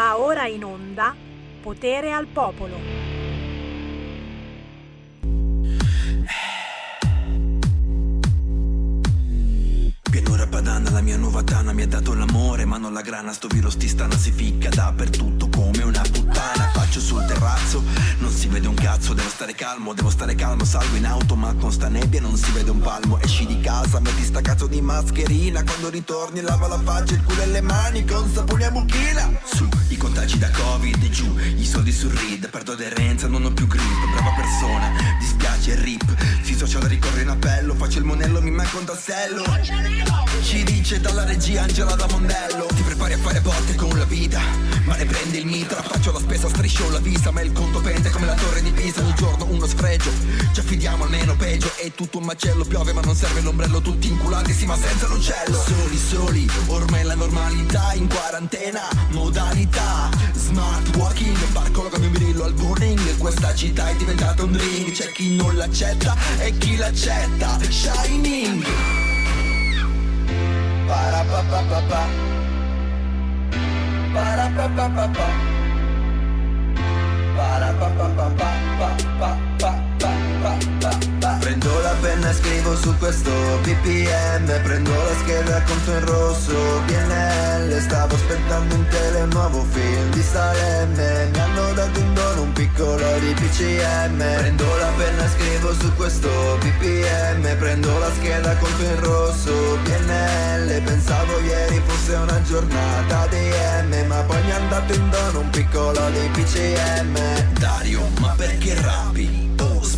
Va ora in onda Potere al Popolo. Pianura padana, la mia nuova tana mi ha dato l'amore, ma non la grana, sto virus ti stana si ficca dappertutto come una puttana. Faccio sul terrazzo, non si vede un cazzo, devo stare calmo, devo stare calmo, salgo in auto, ma con sta nebbia non si vede un palmo. Esci di casa, metti sta cazzo di mascherina, quando ritorni lava la faccia, il culo e le mani con sapone a buchina. Su, i contagi da covid, giù, i soldi sul read, perdo aderenza, non ho più grip, brava persona, dispiace rip, si social ricorre in appello, faccio il monello, mi manca un tassello. Ci dice dalla regia Angela da Mondello. Ti prepari a fare botte con la vita Ma ne prendi il mitra. Faccio la spesa, striscio la vista Ma il conto pende come la torre di Pisa. Ogni giorno uno sfregio Ci affidiamo almeno peggio. È tutto un macello Piove ma non serve l'ombrello. Tutti inculati sì ma senza l'uccello. Soli soli Ormai la normalità In quarantena. Modalità Smart walking Barcolo come un birillo al burning. Questa città è diventata un ring C'è chi non l'accetta E chi l'accetta Shining Parapapapapa. Parapapapapa. Parapapapapa. Prendo la penna e scrivo su questo BPM Prendo la scheda conto in rosso PNL Stavo aspettando in tele un nuovo film di Salemme Mi hanno dato in dono un piccolo di PCM Prendo la penna e scrivo su questo BPM Prendo la scheda conto in rosso PNL Pensavo ieri fosse una giornata di M Ma poi mi hanno dato in dono un piccolo di PCM Dario, ma perché rappi?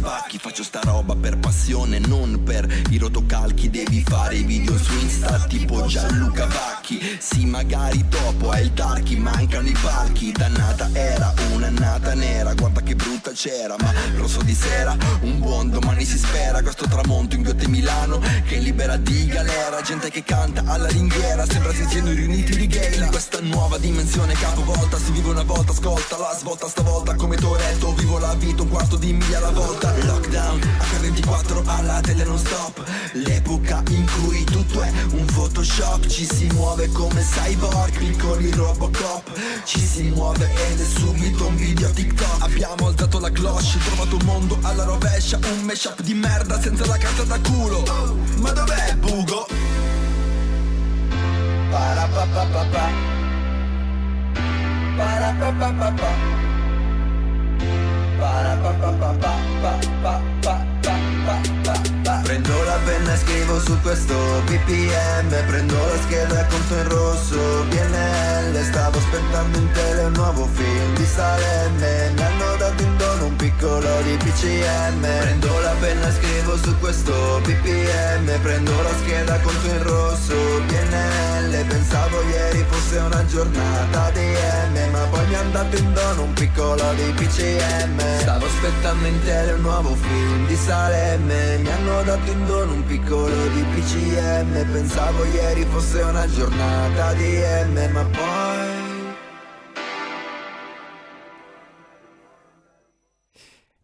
Spacchi, faccio sta roba per passione, non per i rotocalchi. Devi fare i video su Insta tipo Gianluca Vacchi Sì, magari dopo hai il darky, mancano i palchi Dannata era un'annata nera, guarda che brutta c'era Ma rosso di sera, un buon domani si spera. Questo tramonto in Gote Milano che libera di galera. Gente che canta alla ringhiera, sembra si siano riuniti di gay In questa nuova dimensione capovolta, si vive una volta, ascolta la svolta. Stavolta Come Toretto, vivo la vita un quarto di miglia alla volta Lockdown, H24 alla tele non stop. L'epoca in cui tutto è un photoshop. Ci si muove come cyborg, piccoli robocop. Ci si muove ed è subito un video TikTok. Abbiamo alzato la cloche, trovato un mondo alla rovescia. Un mashup di merda senza la carta da culo. Ma dov'è Bugo? Parapapapapa Parapapapapa Prendo la penna e scrivo su questo BPM Prendo la scheda conto in rosso PNL Stavo aspettando in tele un nuovo film. Di Salemme Mi hanno dato in piccolo di PCM Prendo la penna e scrivo su questo BPM Prendo la scheda conto in rosso PNL Pensavo ieri fosse una giornata di M Ma poi mi hanno dato in dono un piccolo di PCM Stavo aspettando in tele un nuovo film di Salemme. Mi hanno dato in dono un piccolo di PCM Pensavo ieri fosse una giornata di M Ma poi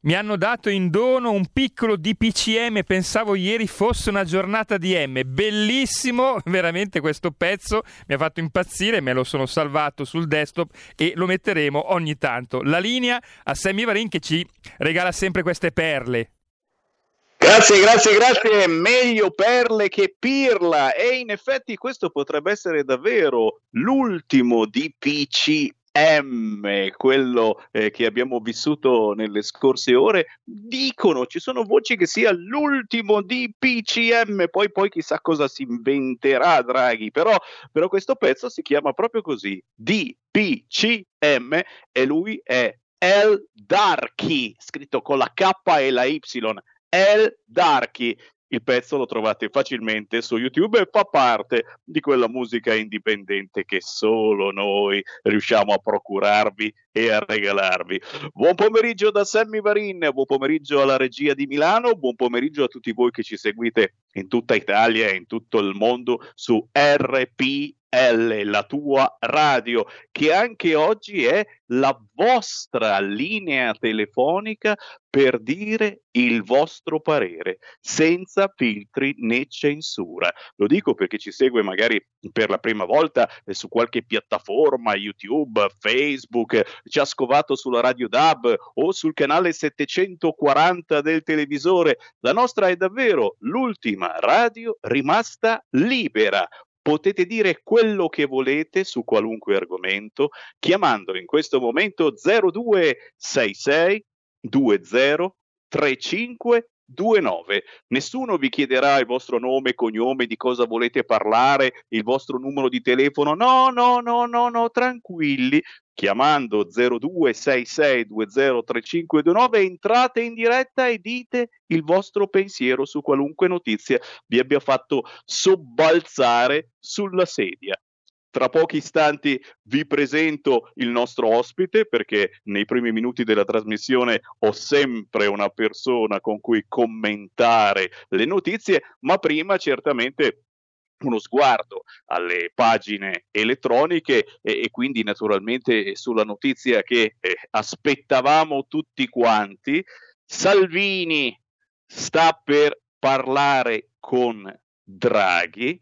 Mi hanno dato in dono un piccolo DPCM, pensavo ieri fosse una giornata di M. Bellissimo, veramente questo pezzo mi ha fatto impazzire, me lo sono salvato sul desktop e lo metteremo ogni tanto. La linea a Sammy Varin che ci regala sempre queste perle. Grazie, grazie, grazie. Meglio perle che pirla. E in effetti questo potrebbe essere davvero l'ultimo DPCM M, quello eh, che abbiamo vissuto nelle scorse ore, dicono, ci sono voci che sia l'ultimo di PCM, poi, poi chissà cosa si inventerà Draghi, però, però questo pezzo si chiama proprio così, DPCM e lui è El Darky, scritto con la K e la Y, El Darky. Il pezzo lo trovate facilmente su YouTube e fa parte di quella musica indipendente che solo noi riusciamo a procurarvi e a regalarvi. Buon pomeriggio da Sammy Varin, buon pomeriggio alla regia di Milano, buon pomeriggio a tutti voi che ci seguite in tutta Italia e in tutto il mondo su RPM. RPL, la tua radio, che anche oggi è la vostra linea telefonica per dire il vostro parere, senza filtri né censura. Lo dico perché ci segue magari per la prima volta eh, su qualche piattaforma, YouTube, Facebook, ci ha scovato sulla radio DAB o sul canale 740 del televisore. La nostra è davvero l'ultima radio rimasta libera potete dire quello che volete su qualunque argomento chiamando in questo momento 0266 20 35 29. Nessuno vi chiederà il vostro nome, cognome, di cosa volete parlare, il vostro numero di telefono. No, no, no, no, no, tranquilli. Chiamando 0266203529 entrate in diretta e dite il vostro pensiero su qualunque notizia vi abbia fatto sobbalzare sulla sedia. Tra pochi istanti vi presento il nostro ospite perché nei primi minuti della trasmissione ho sempre una persona con cui commentare le notizie, ma prima certamente uno sguardo alle pagine elettroniche e, e quindi naturalmente sulla notizia che eh, aspettavamo tutti quanti. Salvini sta per parlare con Draghi.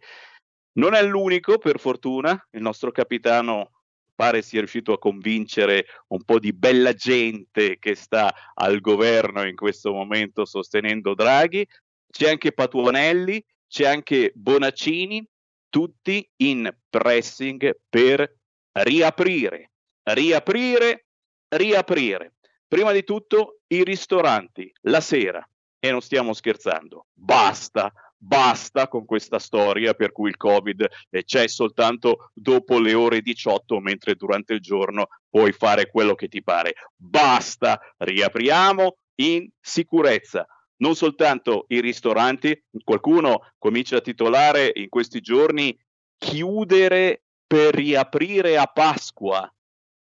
Non è l'unico, per fortuna, il nostro capitano pare sia riuscito a convincere un po' di bella gente che sta al governo in questo momento sostenendo Draghi. C'è anche Patuanelli, c'è anche Bonaccini, tutti in pressing per riaprire, riaprire, riaprire. Prima di tutto i ristoranti, la sera, e non stiamo scherzando, basta basta con questa storia per cui il Covid eh, c'è soltanto dopo le ore 18, mentre durante il giorno puoi fare quello che ti pare. Basta, riapriamo in sicurezza. Non soltanto i ristoranti, qualcuno comincia a titolare in questi giorni chiudere per riaprire a Pasqua.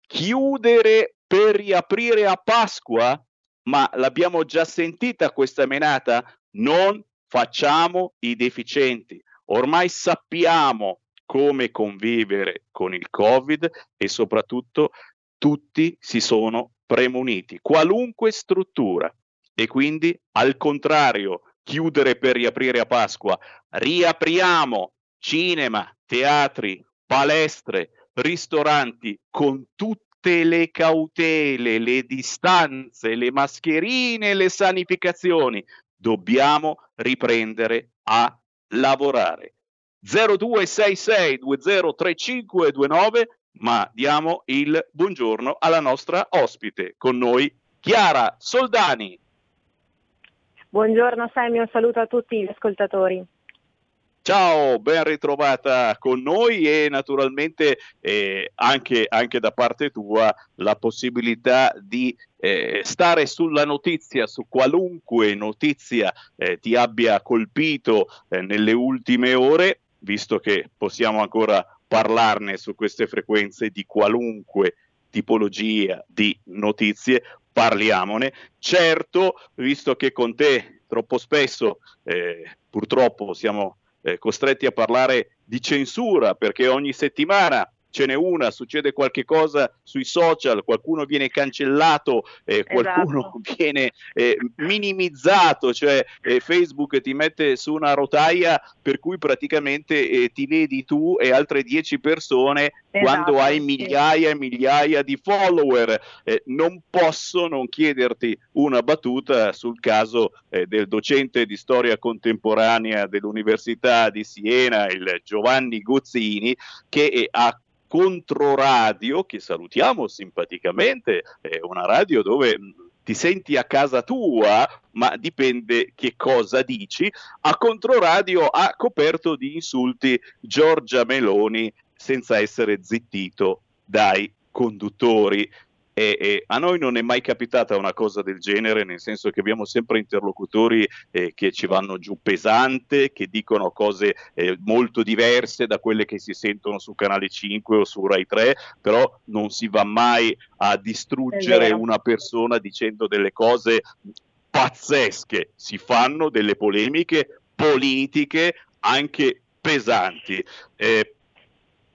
Chiudere per riaprire a Pasqua? Ma l'abbiamo già sentita questa menata? Non facciamo i deficienti. Ormai sappiamo come convivere con il Covid e soprattutto tutti si sono premuniti, qualunque struttura. E quindi, al contrario, chiudere per riaprire a Pasqua, riapriamo cinema, teatri, palestre, ristoranti con tutte le cautele, le distanze, le mascherine, le sanificazioni, dobbiamo riprendere a lavorare. 0266 203529 ma diamo il buongiorno alla nostra ospite con noi Chiara Soldani. Buongiorno Sammy, un saluto a tutti gli ascoltatori. Ciao, ben ritrovata con noi e naturalmente eh, anche, anche, da parte tua la possibilità di eh, stare sulla notizia, su qualunque notizia eh, ti abbia colpito eh, nelle ultime ore, visto che possiamo ancora parlarne su queste frequenze di qualunque tipologia di notizie, parliamone. Certo, visto che con te troppo spesso eh, purtroppo siamo eh, costretti a parlare di censura perché ogni settimana ce n'è una, succede qualche cosa sui social, qualcuno viene cancellato, eh, qualcuno esatto. viene eh, minimizzato, cioè eh, Facebook ti mette su una rotaia per cui praticamente eh, ti vedi tu e altre 10 persone esatto, quando hai migliaia e migliaia di follower. Eh, non posso non chiederti una battuta sul caso eh, del docente di storia contemporanea dell'Università di Siena, il Giovanni Gozzini, che ha Controradio, che salutiamo simpaticamente, è una radio dove ti senti a casa tua, ma dipende che cosa dici. A Controradio ha coperto di insulti Giorgia Meloni senza essere zittito dai conduttori. E, e, a noi non è mai capitata una cosa del genere, nel senso che abbiamo sempre interlocutori eh, che ci vanno giù pesante, che dicono cose eh, molto diverse da quelle che si sentono su Canale 5 o su Rai 3, però non si va mai a distruggere una persona dicendo delle cose pazzesche, si fanno delle polemiche politiche anche pesanti. Eh,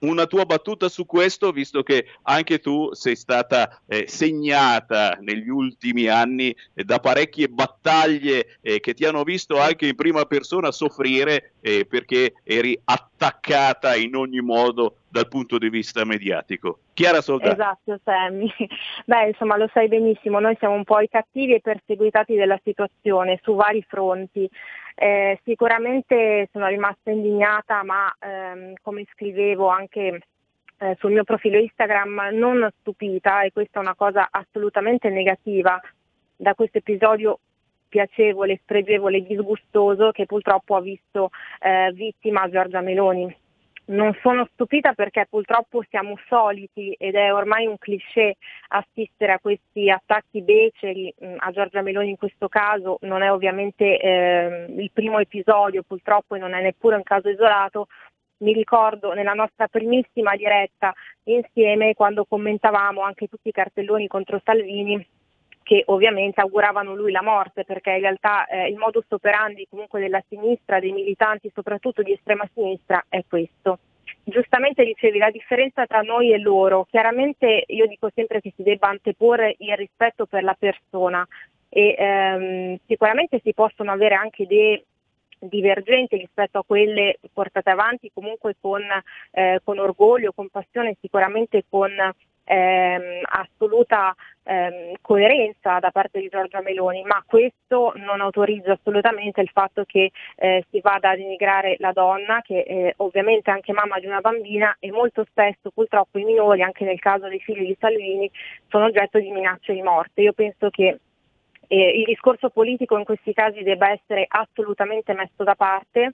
una tua battuta su questo, visto che anche tu sei stata eh, segnata negli ultimi anni eh, da parecchie battaglie eh, che ti hanno visto anche in prima persona soffrire eh, perché eri attaccata in ogni modo dal punto di vista mediatico. Chiara Soldato. Esatto, Sammy. Beh, insomma, lo sai benissimo, noi siamo un po' i cattivi e perseguitati della situazione su vari fronti. Eh, sicuramente sono rimasta indignata, ma ehm, come scrivevo anche eh, sul mio profilo Instagram, non stupita, e questa è una cosa assolutamente negativa, da questo episodio piacevole, spregevole, disgustoso che purtroppo ha visto eh, vittima Giorgia Meloni non sono stupita perché purtroppo siamo soliti ed è ormai un cliché assistere a questi attacchi beceri, mm, a Giorgia Meloni in questo caso non è ovviamente eh, il primo episodio purtroppo e non è neppure un caso isolato, mi ricordo nella nostra primissima diretta insieme quando commentavamo anche tutti i cartelloni contro Salvini che ovviamente auguravano lui la morte perché in realtà eh, il modus operandi comunque della sinistra, dei militanti soprattutto di estrema sinistra è questo. Giustamente dicevi la differenza tra noi e loro, chiaramente io dico sempre che si debba anteporre il rispetto per la persona e ehm, sicuramente si possono avere anche idee divergenti rispetto a quelle portate avanti comunque con, eh, con orgoglio, con passione, sicuramente con ehm, assoluta ehm, coerenza da parte di Giorgia Meloni, ma questo non autorizza assolutamente il fatto che eh, si vada a denigrare la donna, che è ovviamente anche mamma di una bambina e molto spesso purtroppo i minori, anche nel caso dei figli di Salvini, sono oggetto di minacce di morte. Io penso che eh, il discorso politico in questi casi debba essere assolutamente messo da parte.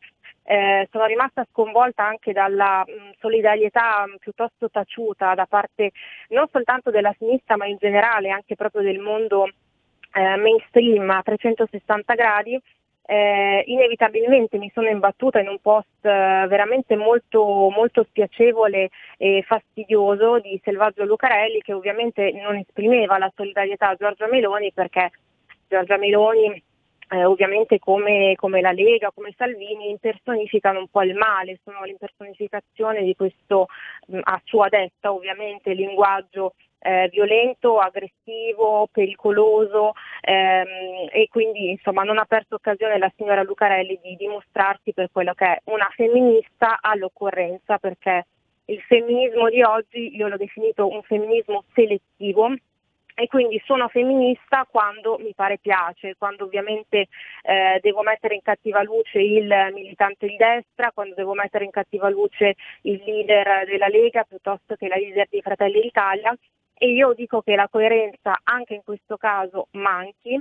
Eh, sono rimasta sconvolta anche dalla mh, mm, solidarietà mh, mm, piuttosto taciuta da parte non soltanto della sinistra ma in generale anche proprio del mondo eh, mainstream a 360 gradi. Eh, inevitabilmente mi sono imbattuta in un post eh, veramente molto, molto spiacevole e fastidioso di Selvaggio Lucarelli che ovviamente non esprimeva la solidarietà a Giorgia Meloni perché Giorgia Meloni eh, ovviamente come, come, la Lega, come Salvini impersonificano un po' il male, sono l'impersonificazione di questo mh, a sua detta ovviamente linguaggio eh, violento, aggressivo, pericoloso ehm, e quindi insomma non ha perso occasione la signora Lucarelli di dimostrarsi per quello che è una femminista all'occorrenza perché il femminismo di oggi io l'ho definito un femminismo selettivo e quindi sono femminista quando mi pare piace, quando ovviamente eh, devo mettere in cattiva luce il militante di destra, quando devo mettere in cattiva luce il leader della Lega piuttosto che la leader di Fratelli d'Italia. E io dico che la coerenza anche in questo caso manchi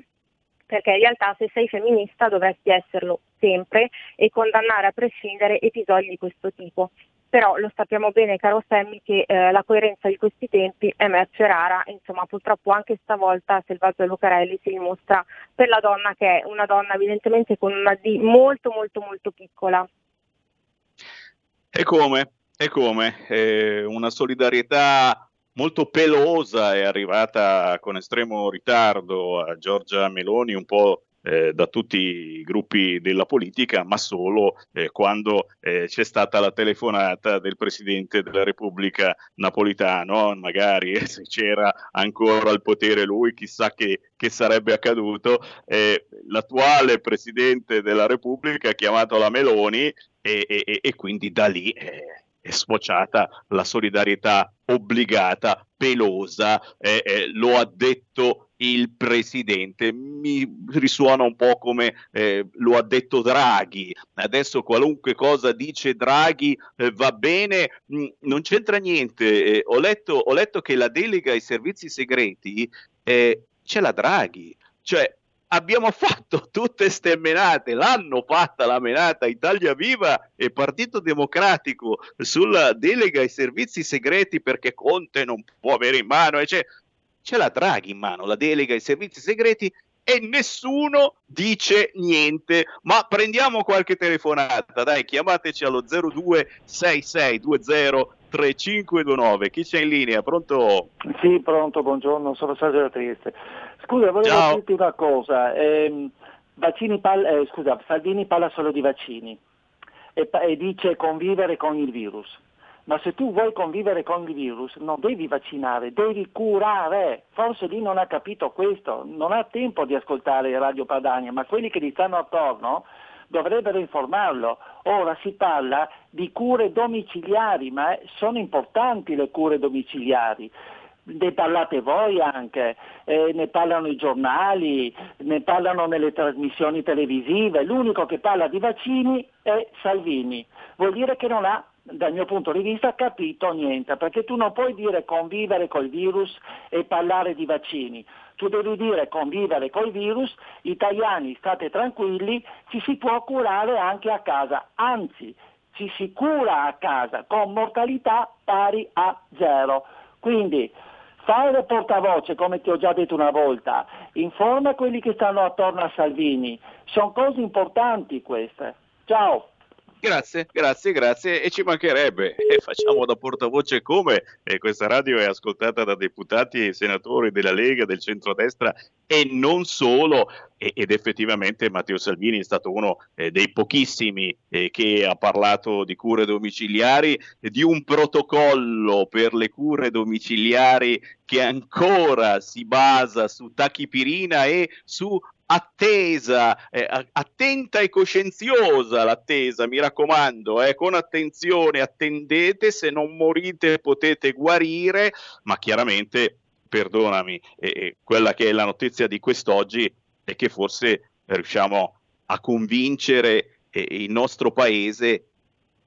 perché in realtà se sei femminista dovresti esserlo sempre e condannare a prescindere episodi di questo tipo però lo sappiamo bene caro Sammy che eh, la coerenza di questi tempi è merce rara, insomma purtroppo anche stavolta Selvaggio Lucarelli si dimostra per la donna che è una donna evidentemente con una D molto molto molto piccola. E come? E come? Eh, una solidarietà molto pelosa è arrivata con estremo ritardo a Giorgia Meloni, un po' eh, da tutti i gruppi della politica, ma solo eh, quando eh, c'è stata la telefonata del Presidente della Repubblica Napolitano, magari eh, se c'era ancora al potere lui, chissà che, che sarebbe accaduto, eh, l'attuale Presidente della Repubblica ha chiamato la Meloni e, e, e quindi da lì eh, è sfociata la solidarietà obbligata, pelosa, eh, eh, lo ha detto il presidente. Mi risuona un po' come eh, lo ha detto Draghi. Adesso qualunque cosa dice Draghi eh, va bene, mh, mm, non c'entra niente. Eh, ho letto, ho, letto, che la delega ai servizi segreti eh, c'è la Draghi. Cioè, abbiamo fatto tutte queste menate, l'hanno fatta la menata Italia Viva e Partito Democratico sulla delega ai servizi segreti perché Conte non può avere in mano, cioè, c'è la Draghi in mano, la delega ai servizi segreti e nessuno dice niente. Ma prendiamo qualche telefonata, dai, chiamateci allo 026620 3529. Chi c'è in linea? Pronto? Sì, pronto, buongiorno, sono Sergio Trieste. Scusa, volevo Ciao. dirti una cosa. Eh, parla, eh, scusa, Salvini parla solo di vaccini e, e dice convivere con il virus. Ma se tu vuoi convivere con il virus non devi vaccinare, devi curare. Forse lì non ha capito questo, non ha tempo di ascoltare Radio Padania, ma quelli che gli stanno attorno dovrebbero informarlo. Ora si parla di cure domiciliari, ma sono importanti le cure domiciliari ne parlate voi anche, eh, ne parlano i giornali, ne parlano nelle trasmissioni televisive, l'unico che parla di vaccini è Salvini. Vuol dire che non ha, dal mio punto di vista, capito niente, perché tu non puoi dire convivere col virus e parlare di vaccini. Tu devi dire convivere col virus, italiani state tranquilli, ci si può curare anche a casa, anzi ci si cura a casa con mortalità pari a zero. Quindi fare portavoce, come ti ho già detto una volta, informa quelli che stanno attorno a Salvini, sono cose importanti queste. Ciao! Grazie, grazie, grazie. E ci mancherebbe. E facciamo da portavoce come e questa radio è ascoltata da deputati e senatori della Lega, del centrodestra e non solo. E, ed effettivamente Matteo Salvini è stato uno eh, dei pochissimi eh, che ha parlato di cure domiciliari, di un protocollo per le cure domiciliari che ancora si basa su tachipirina e su attesa, eh, attenta e coscienziosa l'attesa, mi raccomando, eh, con attenzione attendete, se non morite potete guarire, ma chiaramente, perdonami, eh, quella che è la notizia di quest'oggi è che forse riusciamo a convincere eh, il nostro paese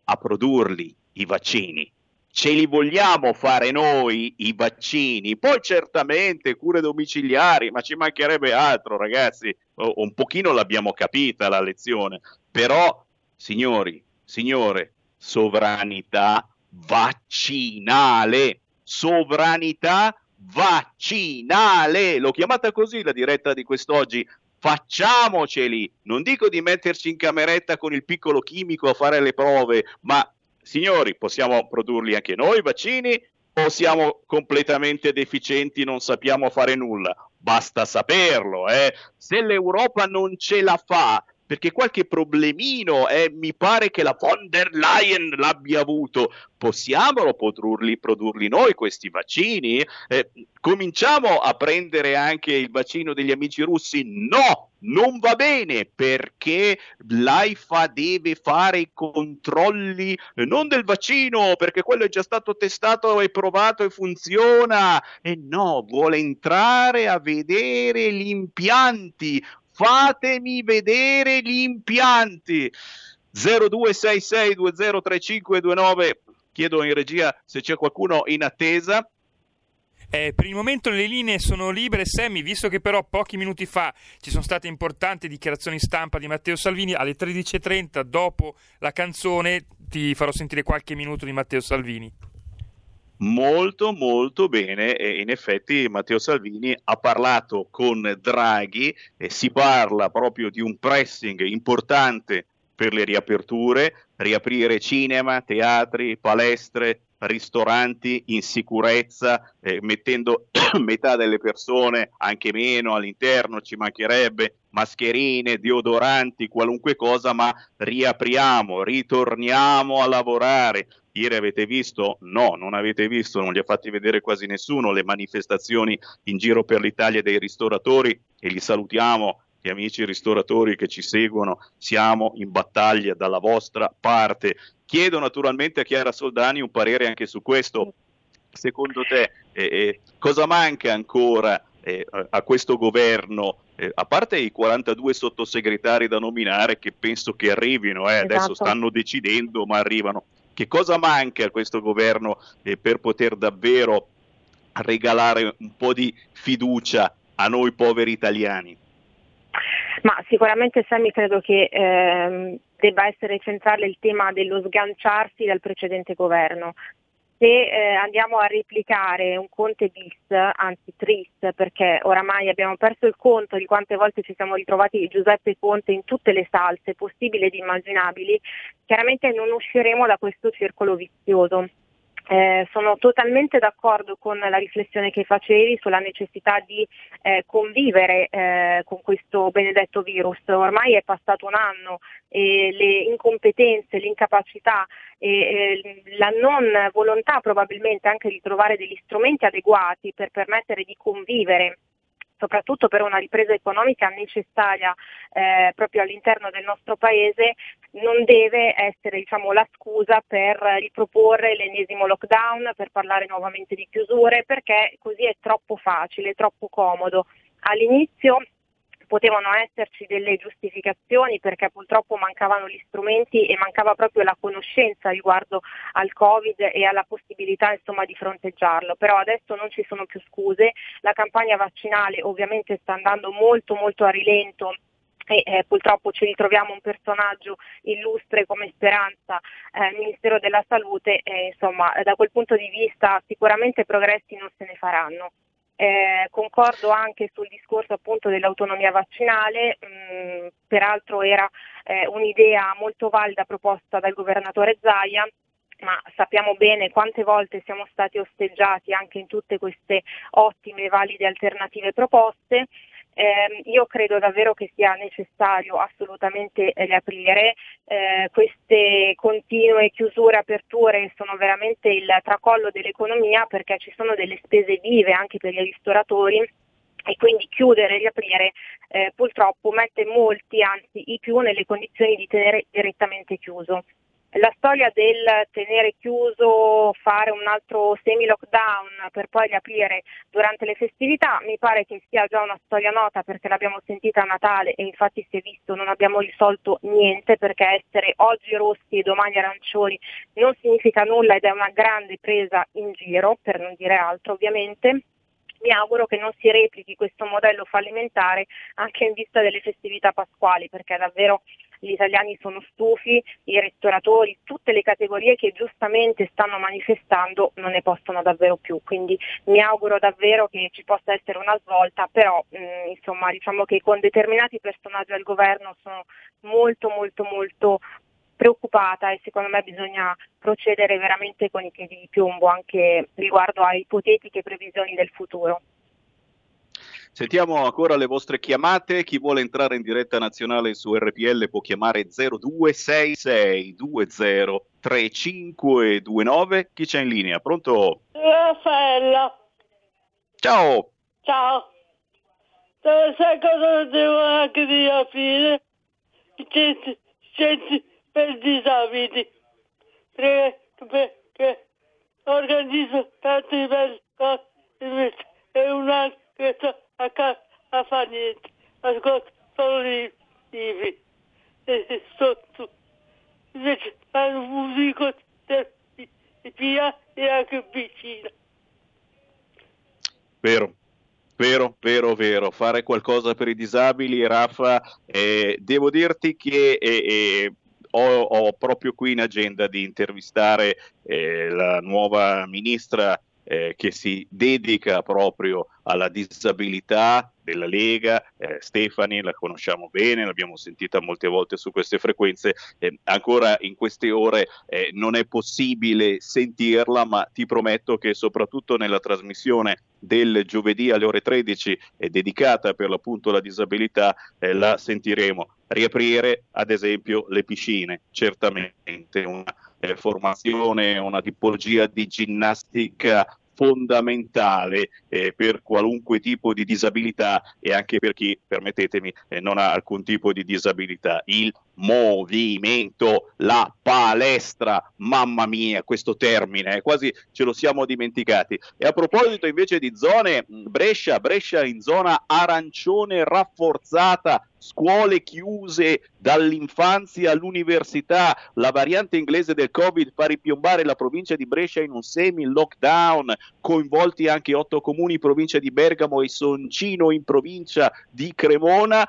a produrli i vaccini ce li vogliamo fare noi i vaccini, poi certamente cure domiciliari, ma ci mancherebbe altro ragazzi, un pochino l'abbiamo capita la lezione, però signori, signore, sovranità vaccinale, sovranità vaccinale, l'ho chiamata così la diretta di quest'oggi, facciamoceli, non dico di metterci in cameretta con il piccolo chimico a fare le prove, ma signori, possiamo produrli anche noi i vaccini o siamo completamente deficienti, non sappiamo fare nulla? Basta saperlo, eh? Se l'Europa non ce la fa, perché qualche problemino eh, mi pare che la von der Leyen l'abbia avuto. Possiamo produrli, produrli noi questi vaccini? Eh, cominciamo a prendere anche il vaccino degli amici russi? No, non va bene perché l'AIFA deve fare i controlli eh, non del vaccino perché quello è già stato testato e provato e funziona e no, vuole entrare a vedere gli impianti fatemi vedere gli impianti. 0266203529, chiedo in regia se c'è qualcuno in attesa. Eh, per il momento le linee sono libere, Sammy, visto che però pochi minuti fa ci sono state importanti dichiarazioni stampa di Matteo Salvini, alle 13.30 dopo la canzone ti farò sentire qualche minuto di Matteo Salvini. Molto molto bene. E in effetti Matteo Salvini ha parlato con Draghi e si parla proprio di un pressing importante per le riaperture, riaprire cinema, teatri, palestre, ristoranti in sicurezza, eh, mettendo metà delle persone, anche meno, all'interno, ci mancherebbe, mascherine, deodoranti, qualunque cosa, ma riapriamo, ritorniamo a lavorare. Ieri avete visto? No, non avete visto, non li ha fatti vedere quasi nessuno le manifestazioni in giro per l'Italia dei ristoratori e li salutiamo gli amici ristoratori che ci seguono, siamo in battaglia dalla vostra parte. Chiedo naturalmente a Chiara Soldani un parere anche su questo. Secondo te eh, eh, cosa manca ancora eh, a questo governo, eh, a parte i 42 sottosegretari da nominare che penso che arrivino, eh, esatto. adesso stanno decidendo ma arrivano, che cosa manca a questo governo eh, per poter davvero regalare un po' di fiducia a noi poveri italiani? Ma sicuramente Sammy credo che ehm, debba essere centrale il tema dello sganciarsi dal precedente governo, se eh, andiamo a replicare un Conte bis, anzi tris, perché oramai abbiamo perso il conto di quante volte ci siamo ritrovati Giuseppe Conte in tutte le salse possibili ed immaginabili, chiaramente non usciremo da questo circolo vizioso. Eh, sono totalmente d'accordo con la riflessione che facevi sulla necessità di eh, convivere eh, con questo benedetto virus. Ormai è passato un anno e le incompetenze, l'incapacità e la non volontà probabilmente anche di trovare degli strumenti adeguati per permettere di convivere soprattutto per una ripresa economica necessaria eh, proprio all'interno del nostro Paese, non deve essere diciamo, la scusa per riproporre l'ennesimo lockdown, per parlare nuovamente di chiusure, perché così è troppo facile, troppo comodo. All'inizio potevano esserci delle giustificazioni perché purtroppo mancavano gli strumenti e mancava proprio la conoscenza riguardo al Covid e alla possibilità insomma, di fronteggiarlo, però adesso non ci sono più scuse, la campagna vaccinale ovviamente sta andando molto molto a rilento e eh, purtroppo ci ritroviamo un personaggio illustre come Speranza, eh, Ministero della Salute, e insomma da quel punto di vista sicuramente progressi non se ne faranno. Eh, concordo anche sul discorso appunto dell'autonomia vaccinale, mh, mm, peraltro era eh, un'idea molto valida proposta dal governatore Zaia ma sappiamo bene quante volte siamo stati osteggiati anche in tutte queste ottime e valide alternative proposte eh, io credo davvero che sia necessario assolutamente riaprire, eh, queste continue chiusure, aperture sono veramente il tracollo dell'economia perché ci sono delle spese vive anche per i ristoratori e quindi chiudere e riaprire eh, purtroppo mette molti, anzi i più, nelle condizioni di tenere direttamente chiuso. La storia del tenere chiuso, fare un altro semi-lockdown per poi riaprire durante le festività mi pare che sia già una storia nota perché l'abbiamo sentita a Natale e infatti si è visto non abbiamo risolto niente perché essere oggi rossi e domani arancioni non significa nulla ed è una grande presa in giro, per non dire altro ovviamente. Mi auguro che non si replichi questo modello fallimentare anche in vista delle festività pasquali, perché davvero gli italiani sono stufi, i ristoratori, tutte le categorie che giustamente stanno manifestando non ne possono davvero più. Quindi mi auguro davvero che ci possa essere una svolta, però mh, mm, insomma diciamo che con determinati personaggi al governo sono molto molto molto preoccupata e secondo me bisogna procedere veramente con i piedi di piombo anche riguardo a ipotetiche previsioni del futuro. Sentiamo ancora le vostre chiamate. Chi vuole entrare in diretta nazionale su RPL può chiamare 0266203529. Chi c'è in linea? Pronto? Raffaella. Ciao. Ciao. Sai cosa devo anche riaprire? Centri, centri per disabili. Perché organizzo tanti belli cose e un anno che sto a casa a fare niente. Ascolto solo i libri e sotto. Invece un musico di Pia e anche vicino. Vero, Vero, vero, vero, fare qualcosa per i disabili, Raffa, eh, devo dirti che eh, eh, ho, ho, proprio qui in agenda di intervistare eh, la nuova ministra eh, che si dedica proprio alla disabilità della Lega, eh, Stefani la conosciamo bene, l'abbiamo sentita molte volte su queste frequenze, eh, ancora in queste ore eh, non è possibile sentirla, ma ti prometto che soprattutto nella trasmissione del giovedì alle ore 13 è dedicata per l'appunto alla disabilità, eh, la sentiremo. Riaprire ad esempio le piscine, certamente una eh, formazione, una tipologia di ginnastica fondamentale eh, per qualunque tipo di disabilità e anche per chi, permettetemi, eh, non ha alcun tipo di disabilità. Il movimento, la palestra, mamma mia, questo termine, eh, quasi ce lo siamo dimenticati. E a proposito invece di zone, Brescia, Brescia in zona arancione rafforzata, scuole chiuse dall'infanzia all'università, la variante inglese del Covid fa ripiombare la provincia di Brescia in un semi-lockdown, coinvolti anche otto comuni in provincia di Bergamo e Soncino in provincia di Cremona.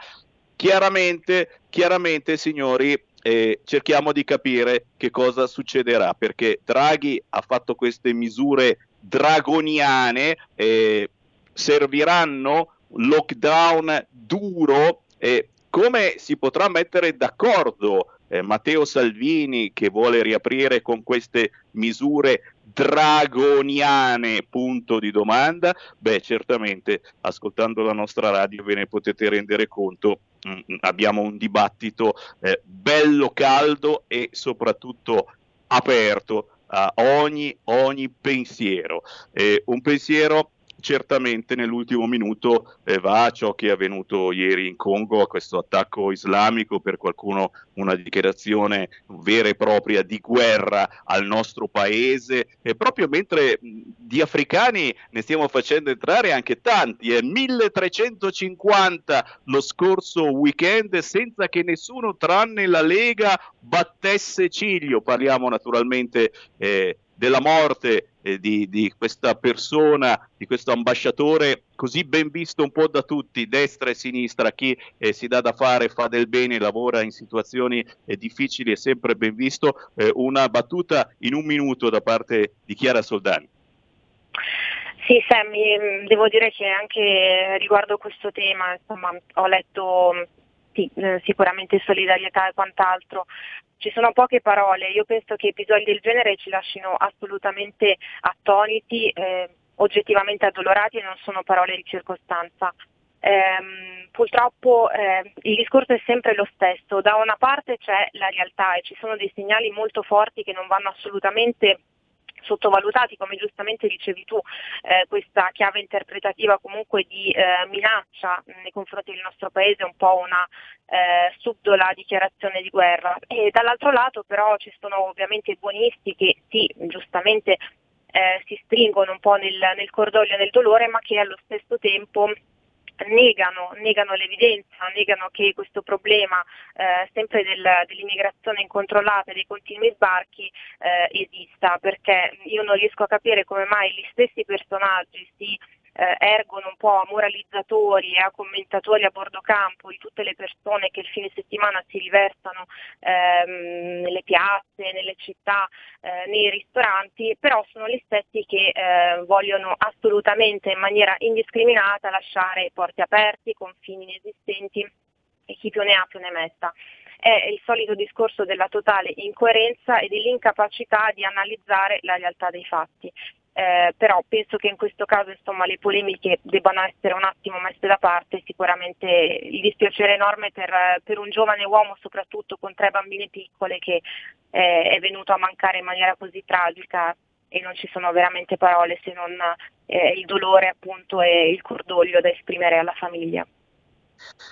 Chiaramente, chiaramente signori, eh, cerchiamo di capire che cosa succederà, perché Draghi ha fatto queste misure dragoniane, eh, serviranno lockdown duro eh, come si potrà mettere d'accordo eh, Matteo Salvini che vuole riaprire con queste misure dragoniane, punto di domanda, beh certamente ascoltando la nostra radio ve ne potete rendere conto, mh, mm, abbiamo un dibattito eh, bello caldo e soprattutto aperto a ogni, ogni pensiero, eh, un pensiero certamente nell'ultimo minuto eh, va a ciò che è avvenuto ieri in Congo, a questo attacco islamico, per qualcuno una dichiarazione vera e propria di guerra al nostro paese, e proprio mentre di africani ne stiamo facendo entrare anche tanti, eh, 1350 lo scorso weekend senza che nessuno tranne la Lega battesse ciglio, parliamo naturalmente eh, della morte eh, di, di, questa persona, di questo ambasciatore così ben visto un po' da tutti, destra e sinistra, chi eh, si dà da fare, fa del bene, lavora in situazioni eh, difficili è sempre ben visto. Eh, una battuta in un minuto da parte di Chiara Soldani. Sì, Sammy, mm, devo dire che anche riguardo questo tema, insomma, ho letto sì, eh, sicuramente solidarietà e quant'altro, ci sono poche parole, io penso che episodi del genere ci lasciano assolutamente attoniti, eh, oggettivamente addolorati e non sono parole di circostanza. Eh, purtroppo eh, il discorso è sempre lo stesso, da una parte c'è la realtà e ci sono dei segnali molto forti che non vanno assolutamente sottovalutati, come giustamente dicevi tu, eh, questa chiave interpretativa comunque di eh, minaccia nei confronti del nostro paese, un po' una eh, subdola dichiarazione di guerra. E dall'altro lato però ci sono ovviamente i buonisti che sì, giustamente eh, si stringono un po' nel, nel cordoglio e nel dolore, ma che allo stesso tempo negano, negano, l'evidenza, negano che questo problema eh, sempre del, dell'immigrazione incontrollata e dei continui sbarchi eh, esista, perché io non riesco a capire come mai gli stessi personaggi si eh, ergono un po' a moralizzatori e a commentatori a bordo campo di tutte le persone che il fine settimana si riversano ehm, nelle piazze, nelle città, eh, nei ristoranti, però sono gli stessi che eh, vogliono assolutamente in maniera indiscriminata lasciare porti aperti, confini inesistenti e chi più ne ha più ne metta. È il solito discorso della totale incoerenza e dell'incapacità di analizzare la realtà dei fatti eh, però penso che in questo caso insomma, le polemiche debbano essere un attimo messe da parte, sicuramente il dispiacere enorme per, per un giovane uomo soprattutto con tre bambine piccole che eh, è venuto a mancare in maniera così tragica e non ci sono veramente parole se non eh, il dolore appunto e il cordoglio da esprimere alla famiglia.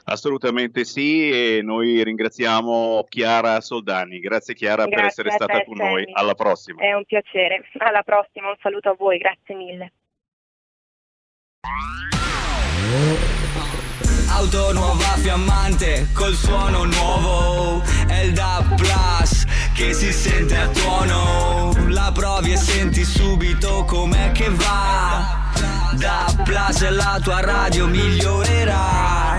Assolutamente sì e noi ringraziamo Chiara Soldani. Grazie Chiara grazie per essere stata te, con noi. Alla prossima. È un piacere. Alla prossima, un saluto a voi, grazie mille. Auto nuova fiammante col suono nuovo È il DAB Plus che si sente a tuono La provi e senti subito com'è che va DAB Plus la tua radio migliorerà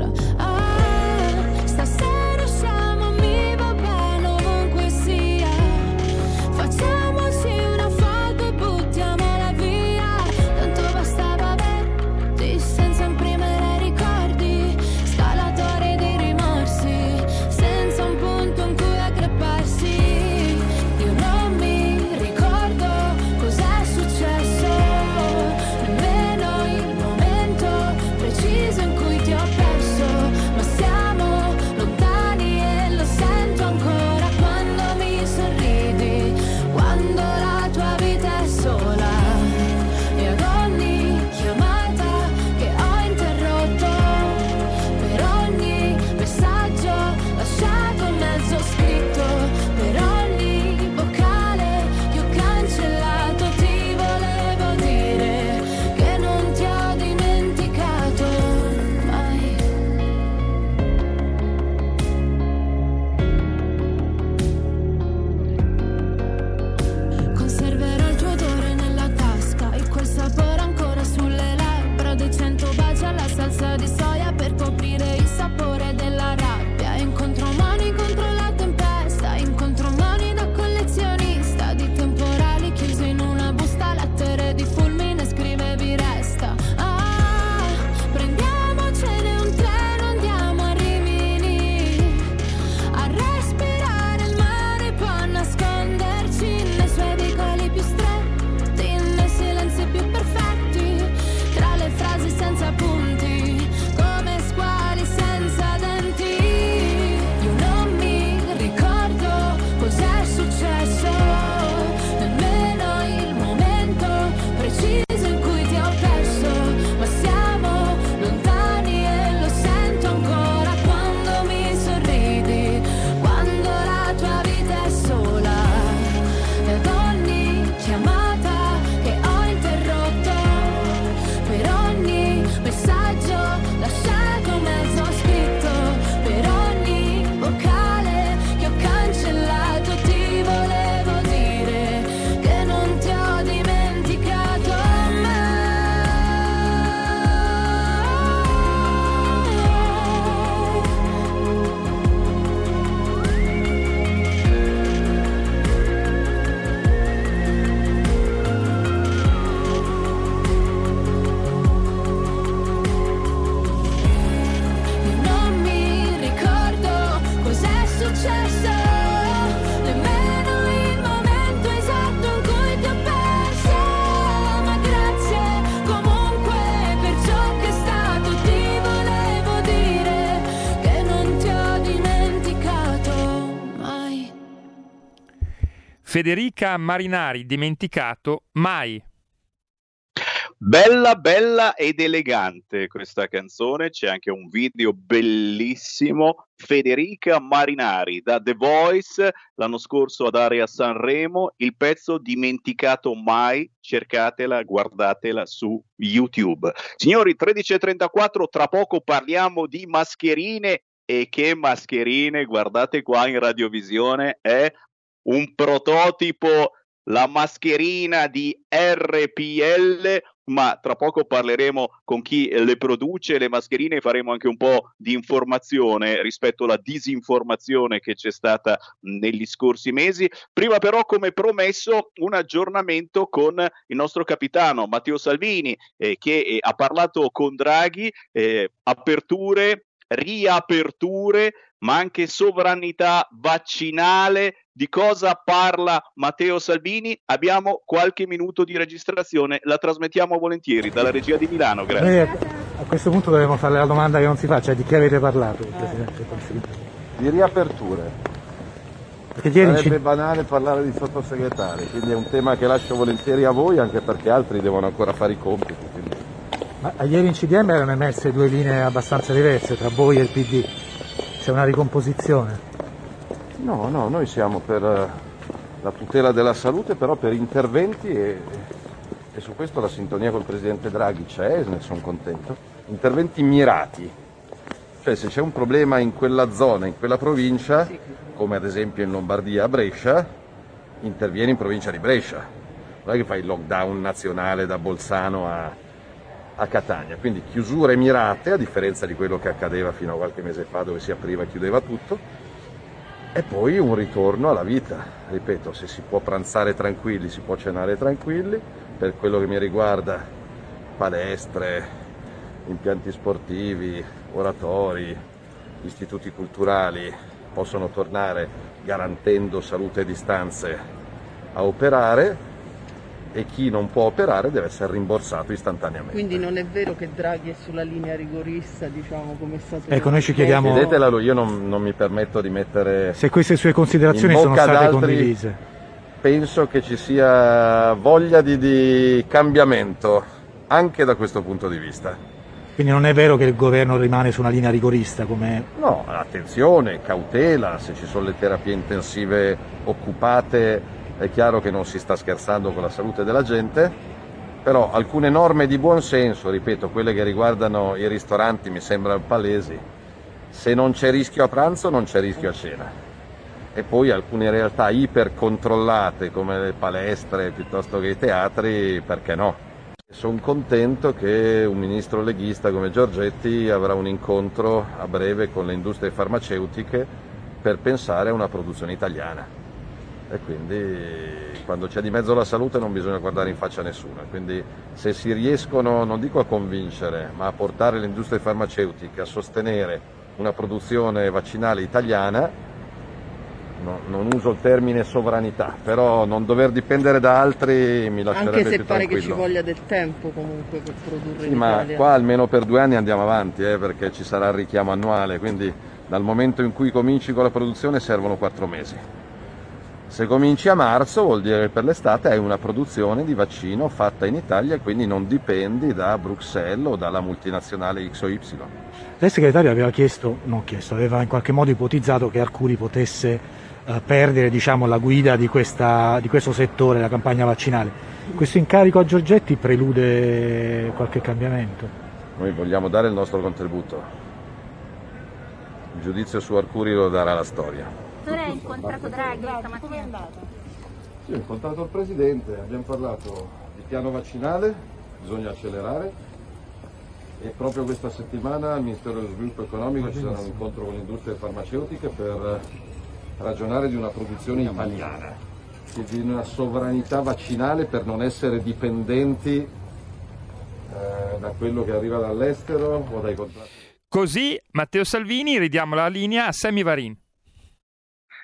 Federica Marinari, dimenticato mai. Bella, bella ed elegante questa canzone, c'è anche un video bellissimo. Federica Marinari da The Voice l'anno scorso ad Area Sanremo, il pezzo dimenticato mai, cercatela, guardatela su YouTube. Signori, 13.34, tra poco parliamo di mascherine e che mascherine, guardate qua in radiovisione, è un prototipo la mascherina di RPL, ma tra poco parleremo con chi le produce le mascherine e faremo anche un po' di informazione rispetto alla disinformazione che c'è stata negli scorsi mesi. Prima però, come promesso, un aggiornamento con il nostro capitano Matteo Salvini eh, che eh, ha parlato con Draghi, eh, aperture, riaperture, ma anche sovranità vaccinale. Di cosa parla Matteo Salvini? Abbiamo qualche minuto di registrazione, la trasmettiamo volentieri dalla regia di Milano. Grazie. a questo punto dobbiamo fare la domanda che non si fa, cioè di chi avete parlato, Presidente del Consiglio? Di riaperture. Perché ieri Sarebbe ci- banale parlare di sottosegretari, quindi è un tema che lascio volentieri a voi anche perché altri devono ancora fare i compiti. quindi- Ma ieri in CDM erano emerse due linee abbastanza diverse tra voi e il PD. C'è una ricomposizione. No, no, noi siamo per eh, la tutela della salute, però per interventi e, e su questo la sintonia col Presidente Draghi c'è e ne sono contento. Interventi mirati, cioè se c'è un problema in quella zona, in quella provincia, come ad esempio in Lombardia a Brescia, intervieni in provincia di Brescia. Non è che fai il lockdown nazionale da Bolzano a, a Catania, quindi chiusure mirate a differenza di quello che accadeva fino a qualche mese fa dove si apriva e chiudeva tutto. E poi un ritorno alla vita. Ripeto, se si può pranzare tranquilli, si può cenare tranquilli, per quello che mi riguarda palestre, impianti sportivi, oratori, istituti culturali possono tornare garantendo salute e distanze a operare e chi non può operare deve essere rimborsato istantaneamente. Quindi non è vero che Draghi è sulla linea rigorista, diciamo, come è stato Ecco, noi ci chiediamo- Chiedetelo, io non, non mi permetto di mettere Se queste sue considerazioni sono state altri, condivise. Penso che ci sia voglia di, di cambiamento anche da questo punto di vista. Quindi non è vero che il governo rimane su una linea rigorista come No, attenzione, cautela, se ci sono le terapie intensive occupate è chiaro che non si sta scherzando con la salute della gente, però alcune norme di buon senso, ripeto, quelle che riguardano i ristoranti mi sembrano palesi, se non c'è rischio a pranzo non c'è rischio a cena. E poi alcune realtà ipercontrollate come le palestre piuttosto che i teatri, perché no? Sono contento che un ministro leghista come Giorgetti avrà un incontro a breve con le industrie farmaceutiche per pensare a una produzione italiana. E quindi quando c'è di mezzo la salute non bisogna guardare in faccia a nessuno. Quindi se si riescono, non dico a convincere, ma a portare le industrie farmaceutiche a sostenere una produzione vaccinale italiana, no- non uso il termine sovranità, però non dover dipendere da altri mi lascerebbe Anche se pare che ci voglia del tempo comunque per produrre Sì, ma qua almeno per due anni andiamo avanti, eh, perché ci sarà il richiamo annuale, quindi dal momento in cui cominci con la produzione servono quattro mesi. Se cominci a marzo vuol dire che per l'estate hai una produzione di vaccino fatta in Italia e quindi non dipendi da Bruxelles o dalla multinazionale X o Y. Lei segretario aveva chiesto, non chiesto, aveva in qualche modo ipotizzato che Arcuri potesse eh, perdere diciamo, la guida di, questa- di questo settore, la campagna vaccinale. Questo incarico a Giorgetti prelude qualche cambiamento? Noi vogliamo dare il nostro contributo. Il giudizio su Arcuri lo darà la storia. Hai incontrato Draghi stamattina? Sì, ho incontrato il Presidente, abbiamo parlato di piano vaccinale, bisogna accelerare e proprio questa settimana al Ministero dello Sviluppo Economico ci sarà un incontro con le industrie farmaceutiche per ragionare di una produzione italiana, e di una sovranità vaccinale per non essere dipendenti eh, da quello che arriva dall'estero o dai contratti. Così Matteo Salvini ridiamo la linea a Sammy Varin.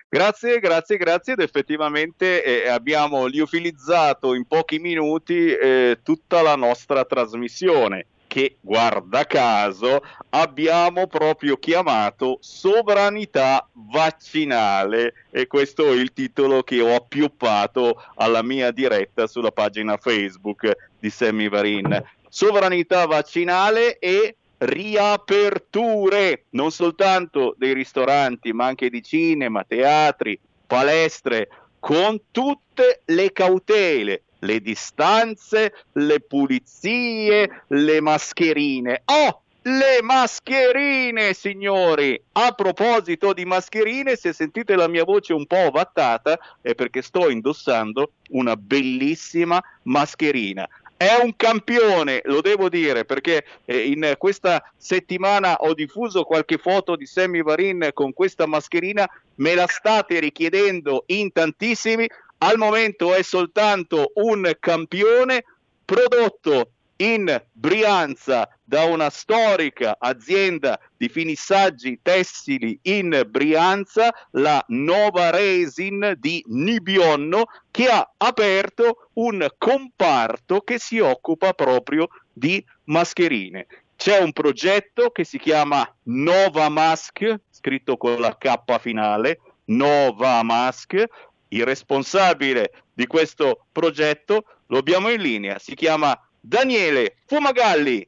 Grazie, grazie, grazie ed effettivamente eh, abbiamo liofilizzato in pochi minuti eh, tutta la nostra trasmissione che guarda caso abbiamo proprio chiamato sovranità vaccinale e questo è il titolo che ho appioppato alla mia diretta sulla pagina Facebook di Sammy Varin. Sovranità vaccinale e riaperture non soltanto dei ristoranti ma anche di cinema, teatri, palestre con tutte le cautele le distanze, le pulizie, le mascherine. Oh, le mascherine, signori! A proposito di mascherine, se sentite la mia voce un po' ovattata, è perché sto indossando una bellissima mascherina. È un campione, lo devo dire, perché eh, in questa settimana ho diffuso qualche foto di Sammy Varin con questa mascherina, me la state richiedendo in tantissimi, al momento è soltanto un campione prodotto in Brianza da una storica azienda di finissaggi tessili in Brianza, la Nova Resin di Nibionno, che ha aperto un comparto che si occupa proprio di mascherine. C'è un progetto che si chiama Nova Mask, scritto con la K finale, Nova Mask, il responsabile di questo progetto lo abbiamo in linea, si chiama Daniele Fumagalli.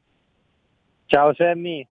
Ciao Sammy.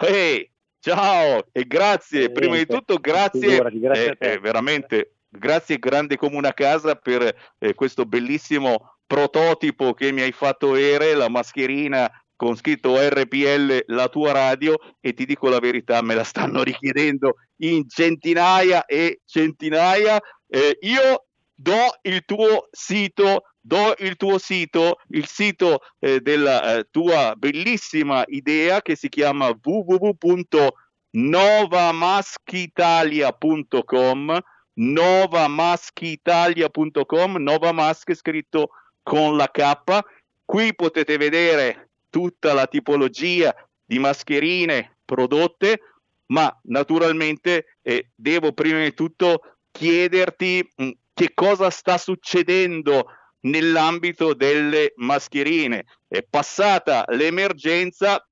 Ehi, ciao e grazie, eh, prima di tutto grazie, figurati, grazie eh, eh, veramente grazie grande come una casa per eh, questo bellissimo prototipo che mi hai fatto avere, la mascherina con scritto RPL la tua radio e ti dico la verità, me la stanno richiedendo in centinaia e centinaia. Eh, io do il tuo sito, do il tuo sito, il sito eh, della eh, tua bellissima idea che si chiama www.novamaschitalia.com novamaschitalia.com novamask scritto con la K. Qui potete vedere tutta la tipologia di mascherine prodotte, ma naturalmente eh, devo prima di tutto chiederti mh, mm, che cosa sta succedendo nell'ambito delle mascherine. È passata l'emergenza,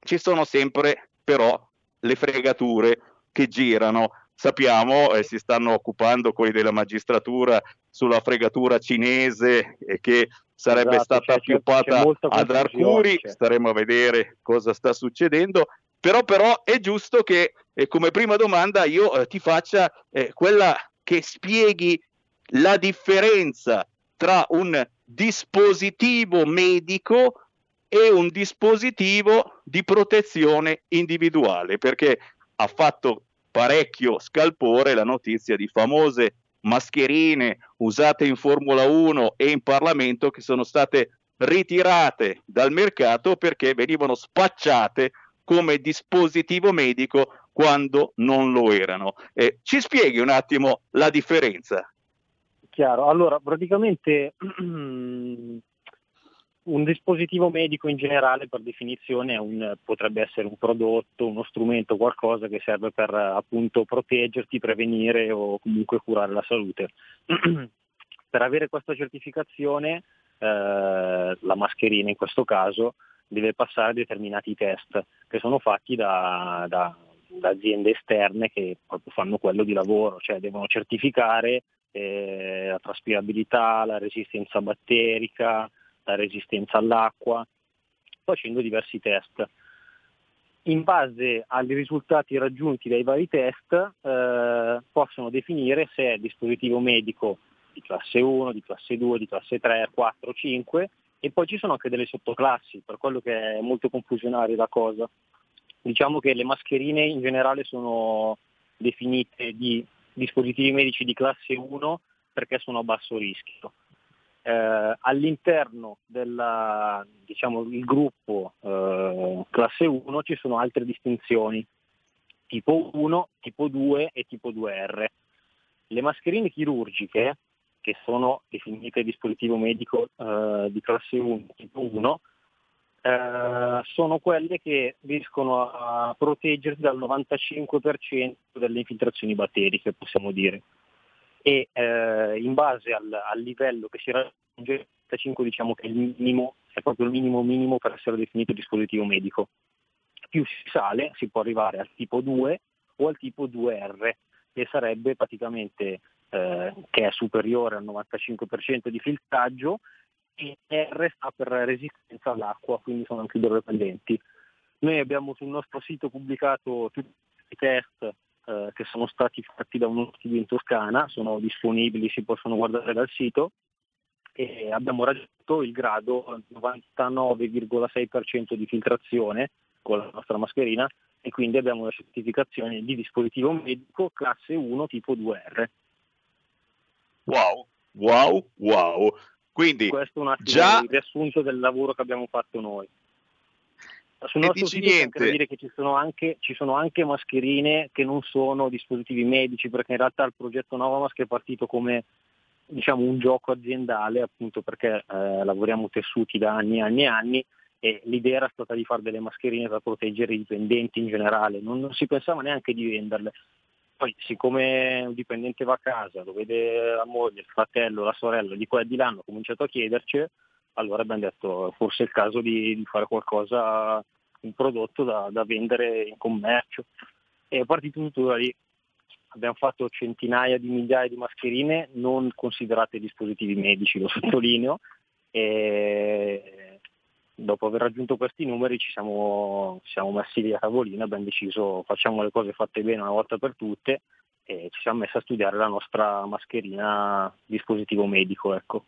ci sono sempre però le fregature che girano. Sappiamo, eh, si stanno occupando quelli della magistratura sulla fregatura cinese e che sarebbe esatto, stata appioppata ad Arcuri, staremo a vedere cosa sta succedendo. Però, però è giusto che eh, come prima domanda io eh, ti faccia eh, quella che spieghi la differenza tra un dispositivo medico e un dispositivo di protezione individuale, perché ha fatto parecchio scalpore la notizia di famose mascherine usate in Formula 1 e in Parlamento che sono state ritirate dal mercato perché venivano spacciate come dispositivo medico quando non lo erano. Eh, ci spieghi un attimo la differenza? Chiaro, allora praticamente un dispositivo medico in generale per definizione un, potrebbe essere un prodotto, uno strumento, qualcosa che serve per appunto proteggerti, prevenire o comunque curare la salute. per avere questa certificazione eh, la mascherina in questo caso deve passare determinati test che sono fatti da, da, da aziende esterne che proprio fanno quello di lavoro, cioè devono certificare eh, la traspirabilità, la resistenza batterica, la resistenza all'acqua, facendo diversi test. In base ai risultati raggiunti dai vari test eh, possono definire se è dispositivo medico di classe 1, di classe 2, di classe 3, 4, 5 e poi ci sono anche delle sottoclassi, per quello che è molto confusionaria la cosa. Diciamo che le mascherine in generale sono definite di dispositivi medici di classe 1 perché sono a basso rischio eh, all'interno del diciamo, gruppo eh, classe 1 ci sono altre distinzioni, tipo 1, tipo 2 e tipo 2R. Le mascherine chirurgiche, che sono definite dispositivo medico eh, di classe 1, tipo 1, eh, sono quelle che riescono a proteggersi dal 95% delle infiltrazioni batteriche, possiamo dire e eh, in base al, al, livello che si raggiunge, 5 diciamo che è minimo è proprio il minimo minimo per essere definito dispositivo medico. Più si sale si può arrivare al tipo 2 o al tipo 2R, che sarebbe praticamente eh, che è superiore al 95% di filtraggio e R sta per resistenza all'acqua, quindi sono anche idrorepellenti. Noi abbiamo sul nostro sito pubblicato tutti i test eh, che sono stati fatti da uno studio in Toscana, sono disponibili, si possono guardare dal sito e abbiamo raggiunto il grado 99,6% di filtrazione con la nostra mascherina e quindi abbiamo la certificazione di dispositivo medico classe 1 tipo 2R. Wow, wow, wow. Quindi questo è un attimo già... il riassunto del lavoro che abbiamo fatto noi. Sul nostro sito niente. dire che ci sono, anche, ci sono anche mascherine che non sono dispositivi medici, perché in realtà il progetto Novamask è partito come diciamo, un gioco aziendale, appunto perché eh, lavoriamo tessuti da anni e anni e anni e l'idea era stata di fare delle mascherine per proteggere i dipendenti in generale, non, non si pensava neanche di venderle. Poi siccome un dipendente va a casa, lo vede la moglie, il fratello, la sorella, di qua e di là hanno cominciato a chiederci, allora abbiamo detto forse è il caso di, di fare qualcosa, un prodotto da, da vendere in commercio. E è partito tutto da lì. Abbiamo fatto centinaia di migliaia di mascherine non considerate dispositivi medici, lo sottolineo, e dopo aver raggiunto questi numeri ci siamo, siamo messi lì a tavolino, abbiamo deciso facciamo le cose fatte bene una volta per tutte e ci siamo messi a studiare la nostra mascherina dispositivo medico. Ecco.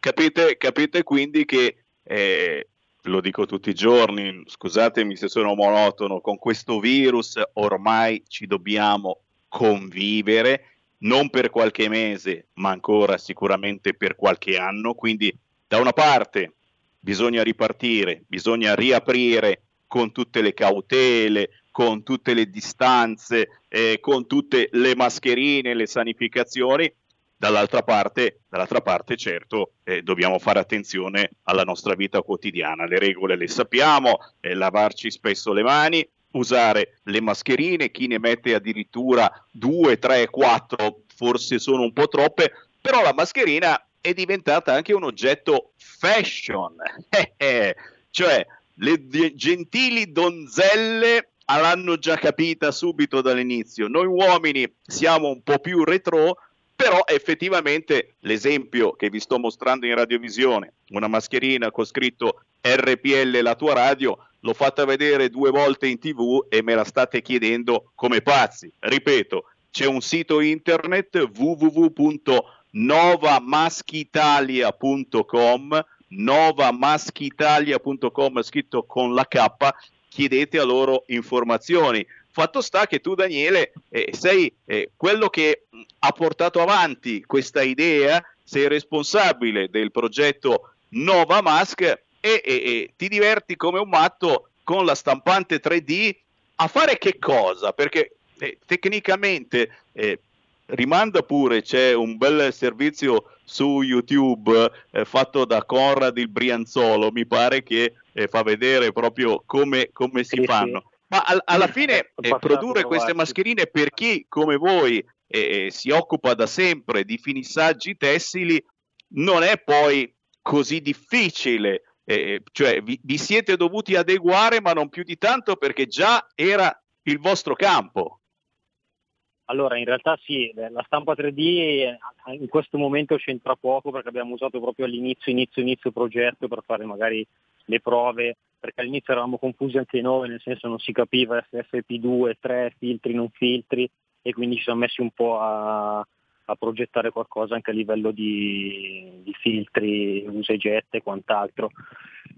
Capite, capite quindi che, eh, lo dico tutti i giorni, scusatemi se sono monotono, con questo virus ormai ci dobbiamo convivere, non per qualche mese, ma ancora sicuramente per qualche anno. Quindi da una parte bisogna ripartire, bisogna riaprire con tutte le cautele, con tutte le distanze, eh, con tutte le mascherine, le sanificazioni, dall'altra parte, dall'altra parte certo, eh, dobbiamo fare attenzione alla nostra vita quotidiana. Le regole le sappiamo, eh, lavarci spesso le mani, usare le mascherine, chi ne mette addirittura due, tre, quattro, forse sono un po' troppe, però la mascherina è diventata anche un oggetto fashion, Eh, cioè le gentili donzelle l'hanno già capita subito dall'inizio. Noi uomini siamo un po' più retro, però effettivamente l'esempio che vi sto mostrando in radiovisione, una mascherina con scritto RPL la tua radio, l'ho fatta vedere due volte in tv e me la state chiedendo come pazzi. Ripeto, c'è un sito internet www.novamaschitalia.com novamaschitalia.com scritto con la K chiedete a loro informazioni fatto sta che tu Daniele eh, sei eh, quello che mh, ha portato avanti questa idea sei responsabile del progetto Nova Mask e, e- e ti diverti come un matto con la stampante 3D a fare che cosa? Perché eh, tecnicamente eh, rimanda pure, c'è un bel servizio su YouTube eh, fatto da Conrad il Brianzolo, mi pare che eh, fa vedere proprio come, come si Sì, fanno. sì. Ma al- alla fine eh, passato produrre queste mascherine per chi come voi eh, eh, si occupa da sempre di finissaggi tessili non è poi così difficile. eh, cioè vi, vi siete dovuti adeguare ma non più di tanto perché già era il vostro campo. Allora, in realtà sì, eh, la stampa 3D eh, in questo momento c'entra poco perché abbiamo usato proprio all'inizio, inizio, inizio progetto per fare magari le prove, perché all'inizio eravamo confusi anche noi, nel senso non si capiva FFP2, 3, filtri, non filtri, e quindi ci siamo messi un po' a, a progettare qualcosa anche a livello di, di filtri, usa e quant'altro.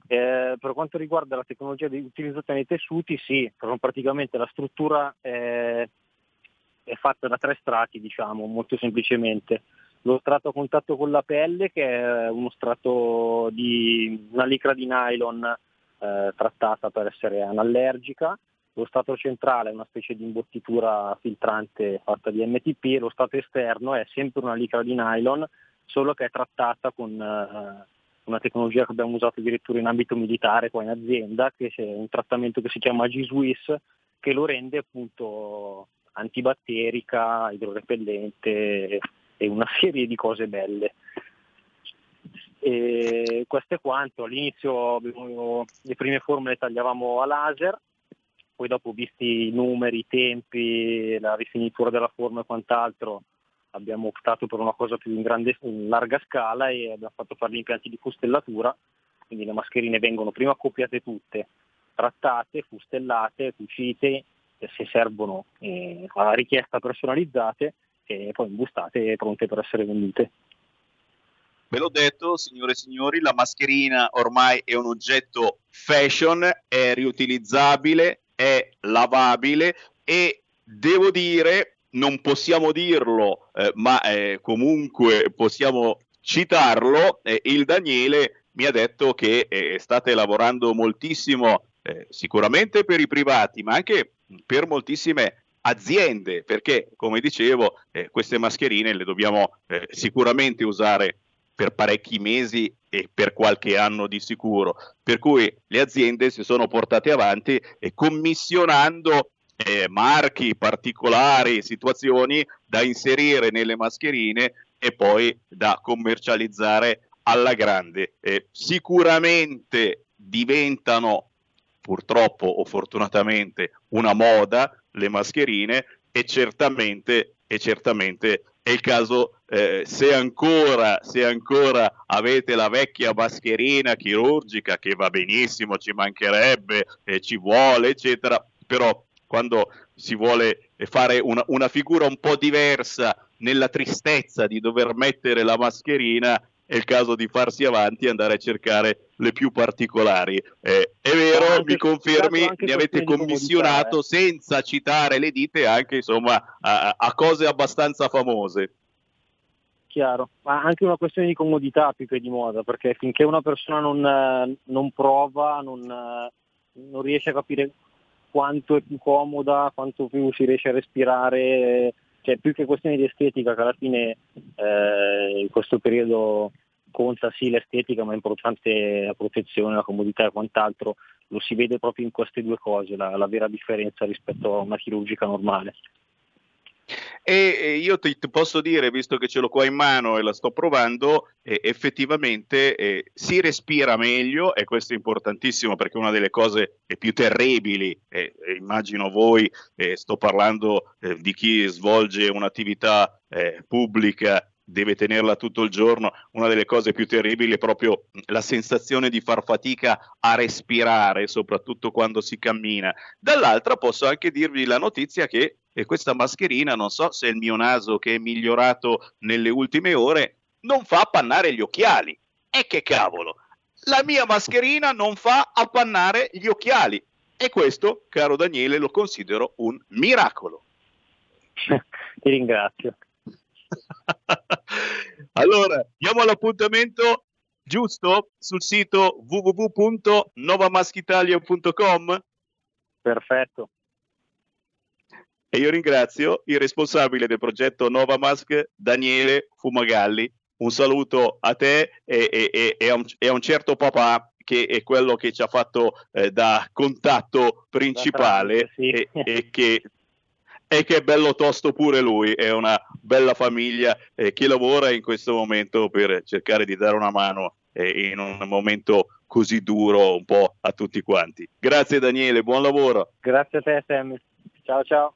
Eh, per quanto riguarda la tecnologia di- utilizzata nei tessuti, sì, praticamente la struttura è, è fatta da tre strati, diciamo, molto semplicemente. Lo strato a contatto con la pelle, che è uno strato di una licra di nylon eh, trattata per essere anallergica, lo strato centrale è una specie di imbottitura filtrante fatta di MTP lo strato esterno è sempre una licra di nylon, solo che è trattata con eh, una tecnologia che abbiamo usato addirittura in ambito militare qua in azienda, che è un trattamento che si chiama G-Swiss, che lo rende appunto antibatterica, idrorepellente e una serie di cose belle. E questo è quanto. All'inizio avevo, le prime forme le tagliavamo a laser, poi dopo visti i numeri, i tempi, la rifinitura della forma e quant'altro, abbiamo optato per una cosa più in, grande, in larga scala e abbiamo fatto fare gli impianti di fustellatura, quindi le mascherine vengono prima accoppiate tutte, trattate, fustellate, cucite, se servono eh, a richiesta personalizzate e poi imbustate e pronte per essere vendute. Ve l'ho detto, signore e signori, la mascherina ormai è un oggetto fashion, è riutilizzabile, è lavabile e devo dire, non possiamo dirlo, eh, ma eh, comunque possiamo citarlo, eh, il Daniele mi ha detto che eh, state lavorando moltissimo eh, sicuramente per i privati, ma anche per moltissime aziende, perché come dicevo, eh, queste mascherine le dobbiamo eh, sicuramente usare per parecchi mesi e per qualche anno di sicuro. Per cui le aziende si sono portate avanti e commissionando eh, marchi particolari, situazioni da inserire nelle mascherine e poi da commercializzare alla grande. Eh, sicuramente diventano purtroppo o fortunatamente una moda le mascherine e certamente, e certamente è il caso eh, se, ancora, se ancora avete la vecchia mascherina chirurgica che va benissimo, ci mancherebbe, eh, ci vuole, eccetera, però quando si vuole fare una, una figura un po' diversa nella tristezza di dover mettere la mascherina, è il caso di farsi avanti e andare a cercare le più particolari. Eh, è vero, anche, mi confermi, ne avete commissionato eh. senza citare le dite anche insomma a, a, cose abbastanza famose. Chiaro, ma anche una questione di comodità più che di moda, perché finché una persona non, non prova, non, non riesce a capire quanto è più comoda, quanto più si riesce a respirare, cioè più che questione di estetica che alla fine eh, in questo periodo conta sì l'estetica ma è importante la protezione, la comodità e quant'altro, lo si vede proprio in queste due cose, la, la vera differenza rispetto a una chirurgica normale. E io ti, posso dire, visto che ce l'ho qua in mano e la sto provando, eh, effettivamente eh, si respira meglio e questo è importantissimo perché una delle cose più terribili, eh, immagino voi, sto parlando eh, di chi svolge un'attività eh, pubblica deve tenerla tutto il giorno, una delle cose più terribili è proprio la sensazione di far fatica a respirare, soprattutto quando si cammina. Dall'altra posso anche dirvi la notizia che questa mascherina, non so se è il mio naso che è migliorato nelle ultime ore, non fa appannare gli occhiali. E che cavolo! La mia mascherina non fa appannare gli occhiali. E questo, caro Daniele, lo considero un miracolo. Ti ringrazio. allora, diamo l'appuntamento giusto sul sito www.novamaschitalia.com. Perfetto. E io ringrazio il responsabile del progetto Nova Mask, Daniele Fumagalli. Un saluto a te e, e, e, a, un, e, a, un, certo papà che è quello che ci ha fatto eh, da contatto principale sì. e, che e che è bello tosto pure lui, è una bella famiglia eh, che lavora in questo momento per cercare di dare una mano eh, in un momento così duro un po' a tutti quanti. Grazie Daniele, buon lavoro. Grazie a te Sammy, ciao ciao.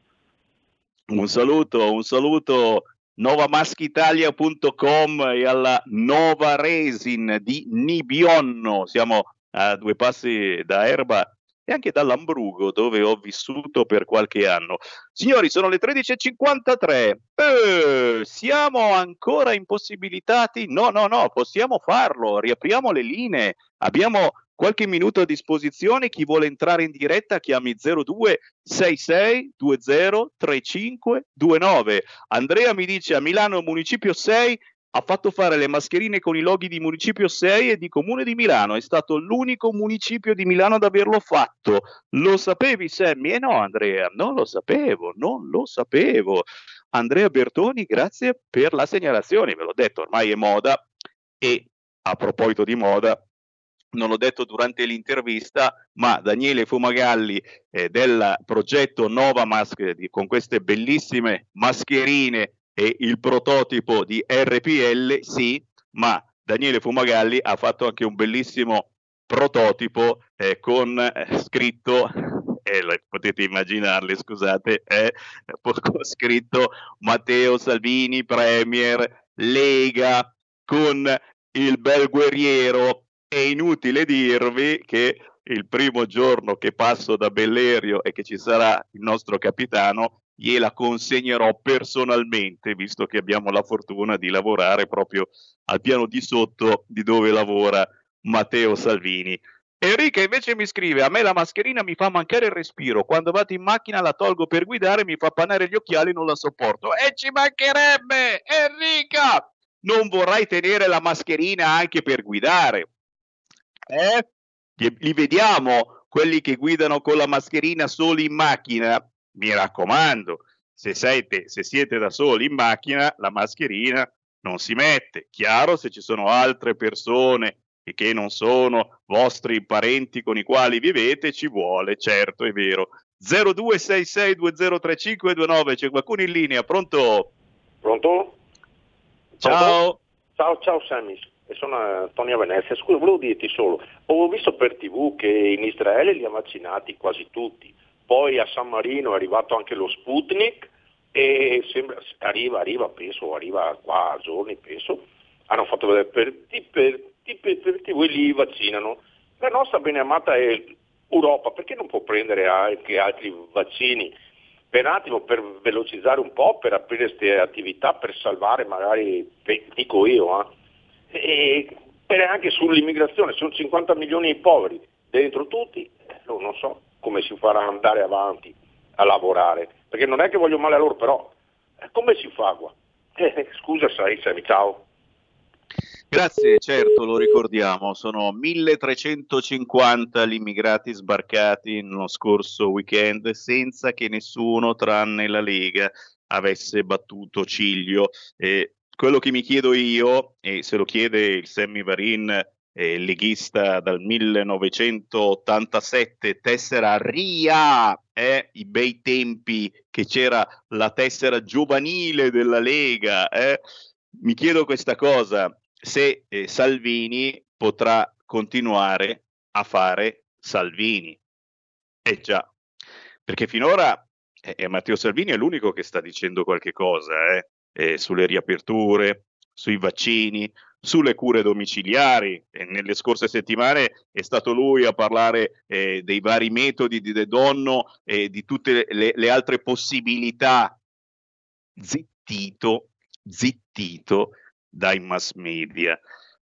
Un saluto, un saluto novamaschitalia.com e alla Nova Resin di Nibionno. Siamo a due passi da Erba e anche dall'Ambrugo dove ho vissuto per qualche anno. Signori, sono le 13.53. Eh, siamo ancora impossibilitati? No, no, no, possiamo farlo. Riapriamo le linee. Abbiamo qualche minuto a disposizione. Chi vuole entrare in diretta chiami 0266 20 35 29. Andrea mi dice a Milano Municipio 6 ha fatto fare le mascherine con i loghi di Municipio 6 e di Comune di Milano. È stato l'unico municipio di Milano ad averlo fatto. Lo sapevi, Sammy? Eh no, Andrea, non lo sapevo, non lo sapevo. Andrea Bertoni, grazie per la segnalazione. Ve l'ho detto, ormai è moda. E a proposito di moda, non l'ho detto durante l'intervista, ma Daniele Fumagalli eh, del progetto Nova Mask di, con queste bellissime mascherine e il prototipo di RPL, sì, ma Daniele Fumagalli ha fatto anche un bellissimo prototipo eh, con eh, scritto eh, potete immaginarli, scusate, è scritto Matteo Salvini, Premier, Lega, con il bel guerriero. È inutile dirvi che il primo giorno che passo da Bellerio e che ci sarà il nostro capitano, gliela consegnerò personalmente, visto che abbiamo la fortuna di lavorare proprio al piano di sotto di dove lavora Matteo Salvini. Enrica invece mi scrive: A me la mascherina mi fa mancare il respiro. Quando vado in macchina la tolgo per guidare, mi fa panare gli occhiali, non la sopporto. E ci mancherebbe, Enrica! Non vorrai tenere la mascherina anche per guidare. Eh? Li vediamo quelli che guidano con la mascherina soli in macchina. Mi raccomando, se siete, se siete da soli in macchina, la mascherina non si mette. Chiaro se ci sono altre persone e che non sono vostri parenti con i quali vivete, ci vuole, certo, è vero. 0266203529, c'è qualcuno in linea, pronto? Pronto? Ciao. Ciao, ciao Sammy, sono Antonio Venezia. Scusa, volevo dirti solo, ho visto per tv che in Israele li ha vaccinati quasi tutti, poi a San Marino è arrivato anche lo Sputnik e sembra, arriva, arriva, penso, arriva qua a giorni, penso, hanno fatto vedere per, per perché voi li vaccinano. La nostra beneamata è Europa, perché non può prendere anche altri vaccini? Per un attimo, per velocizzare un po', per aprire queste attività, per salvare magari, dico io, eh, per anche sull'immigrazione, sono 50 milioni di poveri, dentro tutti, non so come si farà andare avanti a lavorare, perché non è che voglio male a loro, però eh, come si fa qua? Eh, scusa, sai, sai, ciao. Grazie, certo, lo ricordiamo, sono 1350 gli immigrati sbarcati nello scorso weekend senza che nessuno, tranne la Lega, avesse battuto ciglio. Eh, quello che mi chiedo io, e se lo chiede il Sammy Varin, eh, leghista dal 1987, tessera RIA, eh, i bei tempi che c'era la tessera giovanile della Lega, eh, mi chiedo questa cosa, se eh, Salvini potrà continuare a fare Salvini. Eh già, perché finora eh, Matteo Salvini è l'unico che sta dicendo qualche cosa eh, eh, sulle riaperture, sui vaccini, sulle cure domiciliari. E nelle scorse settimane è stato lui a parlare eh, dei vari metodi di De Donno e di tutte le, le altre possibilità. Zittito, zittito dai mass media.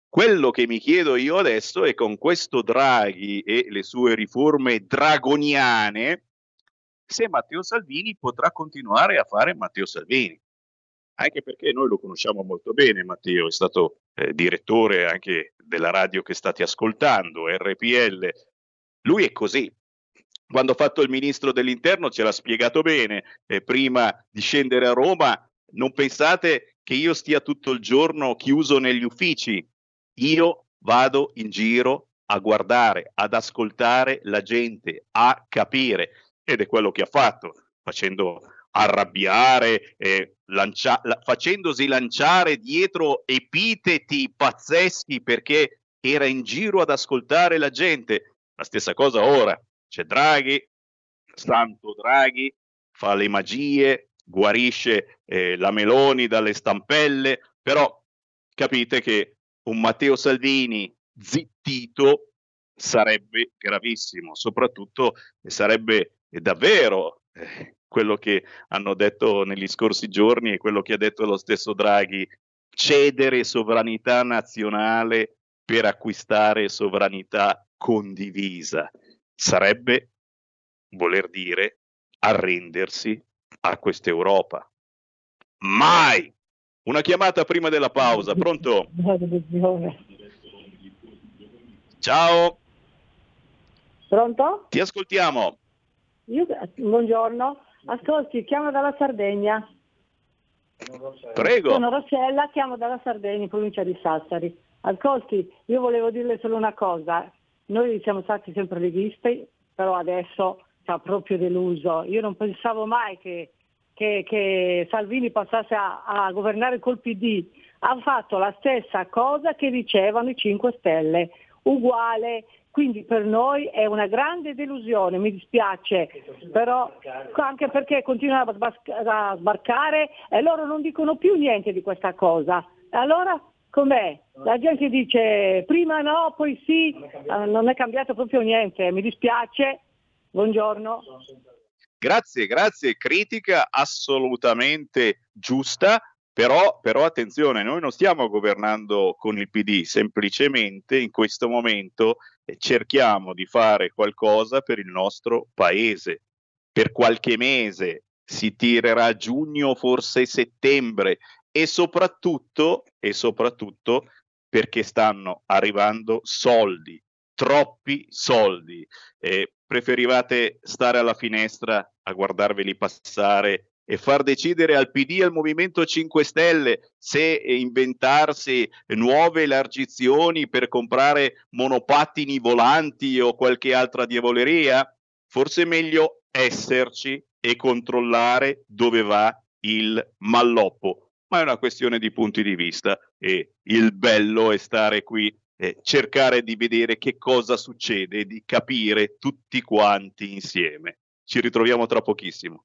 Quello che mi chiedo io adesso è con questo Draghi e le sue riforme dragoniane, se Matteo Salvini potrà continuare a fare Matteo Salvini. Anche perché noi lo conosciamo molto bene, Matteo è stato eh, direttore anche della radio che state ascoltando, RPL. Lui è così, quando ha fatto il ministro dell'interno ce l'ha spiegato bene, eh, prima di scendere a Roma non pensate che io stia tutto il giorno chiuso negli uffici. Io vado in giro a guardare, ad ascoltare la gente, a capire. Ed è quello che ha fatto, facendo arrabbiare, eh, lancia- la- facendosi lanciare dietro epiteti pazzeschi perché era in giro ad ascoltare la gente. La stessa cosa ora. C'è Draghi, Santo Draghi, fa le magie, guarisce eh, la Meloni dalle stampelle, però capite che un Matteo Salvini zittito sarebbe gravissimo, soprattutto sarebbe davvero eh, quello che hanno detto negli scorsi giorni e quello che ha detto lo stesso Draghi, cedere sovranità nazionale per acquistare sovranità condivisa. Sarebbe voler dire arrendersi a questa Europa. Mai! Una chiamata prima della pausa, pronto? Ciao. Pronto? Ti ascoltiamo. Io, buongiorno, ascolti, chiamo dalla Sardegna. Prego. Sono Rossella, chiamo dalla Sardegna, in provincia di Sassari. Ascolti, io volevo dirle solo una cosa. Noi siamo stati sempre leghisti, però adesso ci ha proprio deluso. Io non pensavo mai che, che che, che Salvini passasse a, a governare col PD, ha fatto la stessa cosa che dicevano i 5 Stelle, uguale. Quindi per noi è una grande delusione, mi dispiace, però anche perché continuano a sbarcare e loro non dicono più niente di questa cosa. Allora com'è? La gente dice prima no, poi sì, Eh, non è cambiato proprio niente, mi dispiace. Buongiorno. Grazie, grazie. Critica assolutamente giusta, però, però attenzione, noi non stiamo governando con il PD, semplicemente in questo momento eh, cerchiamo di fare qualcosa per il nostro paese. Per qualche mese si tirerà giugno, forse settembre e soprattutto, e soprattutto perché stanno arrivando soldi, troppi soldi. Eh, preferivate stare alla finestra a guardarveli passare e far decidere al PD e al Movimento 5 Stelle se eh, inventarsi nuove elargizioni per comprare monopattini volanti o qualche altra diavoleria? Forse è meglio esserci e controllare dove va il malloppo, ma è una questione di punti di vista e il bello è stare qui e cercare di vedere che cosa succede di capire tutti quanti insieme. Ci ritroviamo tra pochissimo.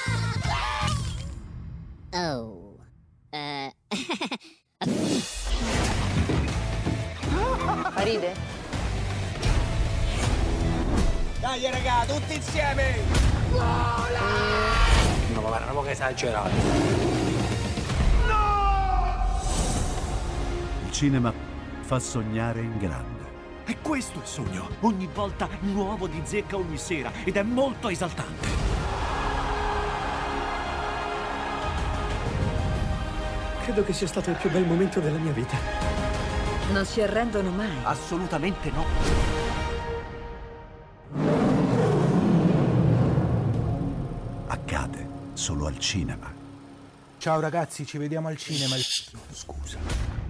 Oh. Eh. Ride? Dai raga, tutti insieme! No, ma guarda, che esagerato. Il cinema fa sognare in grande. E questo è il sogno. Ogni volta nuovo di zecca ogni sera ed è molto esaltante. Credo che sia stato il più bel momento della mia vita. Non si arrendono mai. Assolutamente no. Accade solo al cinema. Ciao ragazzi, ci vediamo al cinema. Scusa.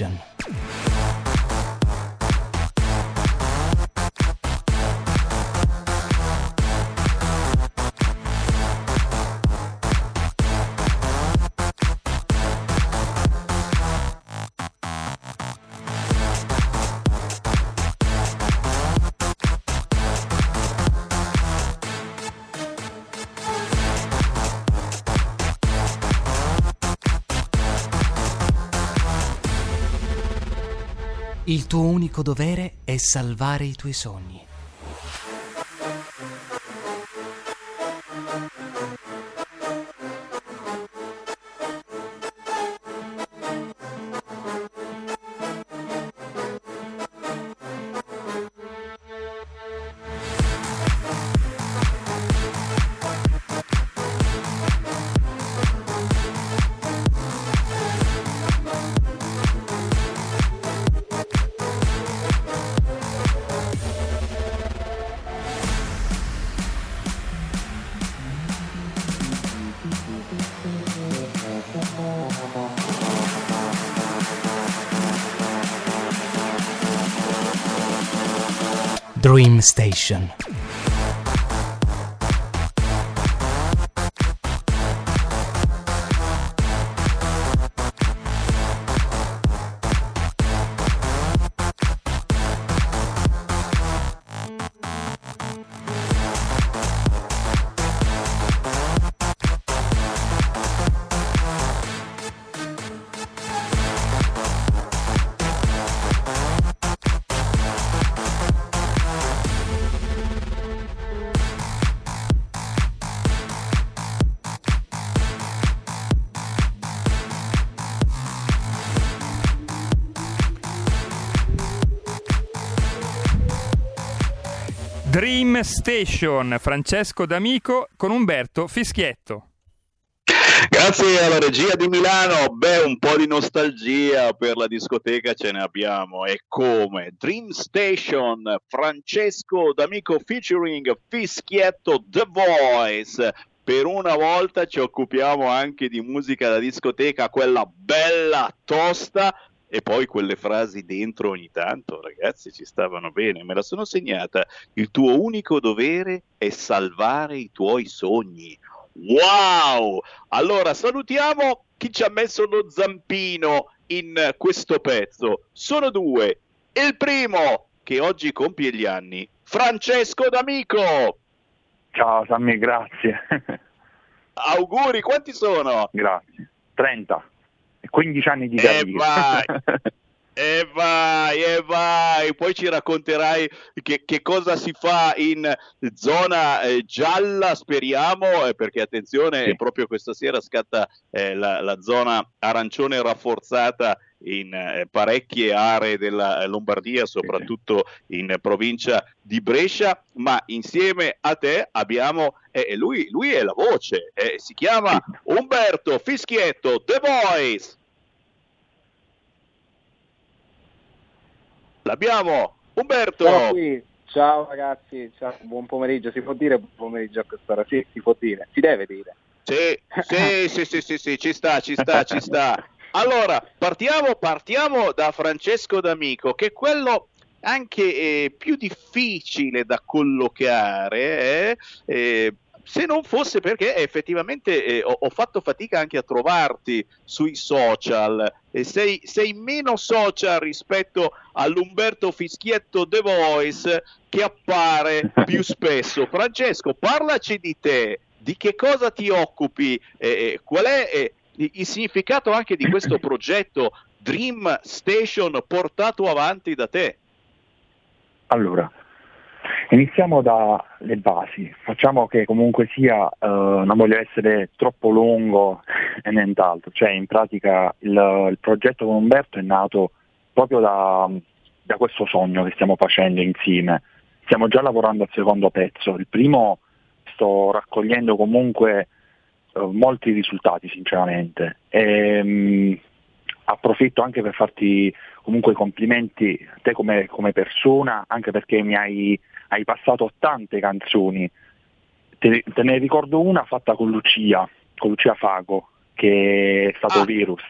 Dream Il tuo unico dovere è salvare i tuoi sogni. Station. Dream Station, Francesco D'Amico con Umberto Fischietto. Grazie alla regia di Milano, beh un po' di nostalgia per la discoteca ce ne abbiamo e come Dream Station, Francesco D'Amico featuring Fischietto The Voice. Per una volta ci occupiamo anche di musica da discoteca, quella bella, tosta, e poi quelle frasi dentro ogni tanto, ragazzi, ci stavano bene, me la sono segnata. Il tuo unico dovere è salvare i tuoi sogni. Wow! Allora salutiamo chi ci ha messo lo zampino in questo pezzo. Sono due. Il primo, che oggi compie gli anni, Francesco D'Amico. Ciao Sammy, grazie. Auguri, quanti sono? Grazie. 30. 15 anni di E carriera. vai, e vai, e vai. Poi ci racconterai che, che cosa si fa in zona eh, gialla, speriamo, eh, perché attenzione, proprio questa sera scatta eh, la, la zona arancione rafforzata in eh, parecchie aree della eh, Lombardia, soprattutto in provincia di Brescia, ma insieme a te abbiamo, eh, lui, lui è la voce, eh, si chiama Umberto Fischietto, The Voice. L'abbiamo, Umberto. Qui. Ciao ragazzi, ciao, buon pomeriggio, si può dire buon pomeriggio a quest'ora? Sì, si può dire, si deve dire. Sì, sì, sì, sì, sì, sì, ci sta, ci sta, ci sta. Allora, partiamo, partiamo da Francesco D'Amico, che è quello anche eh, più difficile da collocare, eh, eh, se non fosse perché effettivamente eh, ho, ho fatto fatica anche a trovarti sui social, e sei, sei meno social rispetto all'Umberto Fischietto The Voice che appare più spesso. Francesco, parlaci di te, di che cosa ti occupi, eh, qual è eh, il significato anche di questo progetto Dream Station portato avanti da te. Allora, iniziamo dalle basi. Facciamo che comunque sia, eh, non voglio essere troppo lungo e nient'altro. Cioè, in pratica il, il progetto con Umberto è nato proprio da, da questo sogno che stiamo facendo insieme. Stiamo già lavorando al secondo pezzo. Il primo sto raccogliendo comunque eh, molti risultati, sinceramente. E, mh, approfitto anche per farti comunque i complimenti a te come, come persona, anche perché mi hai, hai passato tante canzoni. Te, te ne ricordo una fatta con Lucia, con Lucia Fago, che è stato Ah. Virus.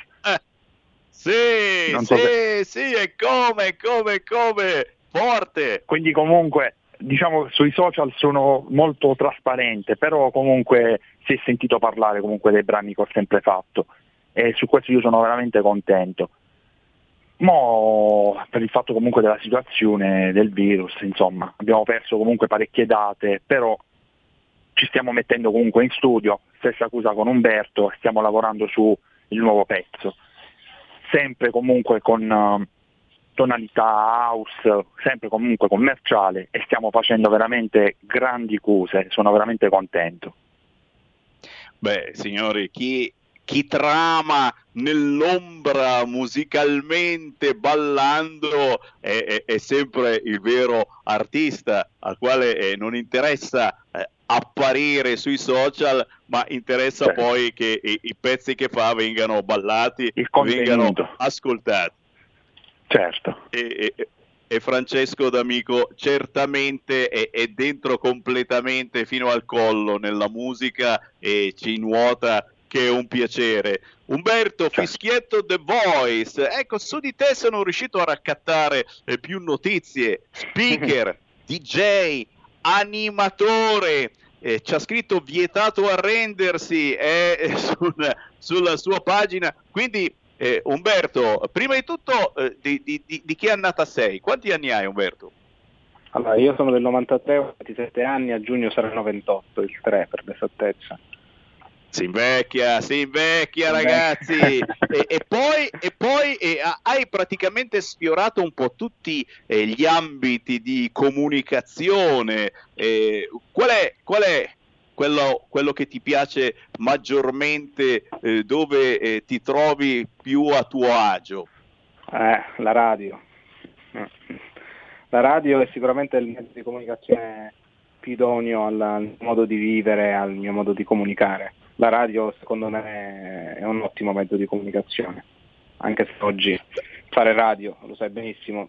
Sì, Non so sì, se- sì, e come, come, come, forte. Quindi comunque diciamo sui social sono molto trasparente, però comunque si è sentito parlare comunque dei brani che ho sempre fatto e su questo io sono veramente contento. Mo per il fatto comunque della situazione del virus, insomma, abbiamo perso comunque parecchie date, però ci stiamo mettendo comunque in studio, stessa cosa con Umberto, stiamo lavorando su il nuovo pezzo, sempre comunque con eh, tonalità house, sempre comunque commerciale e stiamo facendo veramente grandi cose, sono veramente contento. Beh, signori, chi, chi trama nell'ombra musicalmente ballando è, è- è sempre il vero artista al quale eh, non interessa eh, apparire sui social, ma interessa Certo. poi che i, i pezzi che fa vengano ballati, vengano ascoltati. Certo. E, e- e Francesco D'Amico certamente è, è dentro completamente fino al collo nella musica e ci nuota che è un piacere. Umberto Fischietto The Voice, ecco su di te sono riuscito a raccattare eh, più notizie, speaker, DJ, animatore, eh, ci ha scritto vietato arrendersi eh, sul, sulla sua pagina. Quindi, eh, Umberto, prima di tutto, eh, di, di, di, che annata sei? Quanti anni hai, Umberto? Allora, io sono del 93, ho 27 anni, a giugno saranno 28, il 3 per l'esattezza. Si invecchia, si invecchia ragazzi e, e, poi, e poi e, hai praticamente sfiorato un po' tutti eh, gli ambiti di comunicazione. Eh, qual è, qual è quello, quello, che ti piace maggiormente, eh, dove eh, ti trovi più a tuo agio? Eh, la radio. La radio è sicuramente il mezzo di comunicazione più idoneo al, al modo di vivere, al mio modo di comunicare la radio secondo me è un ottimo mezzo di comunicazione, anche se oggi fare radio, lo sai benissimo,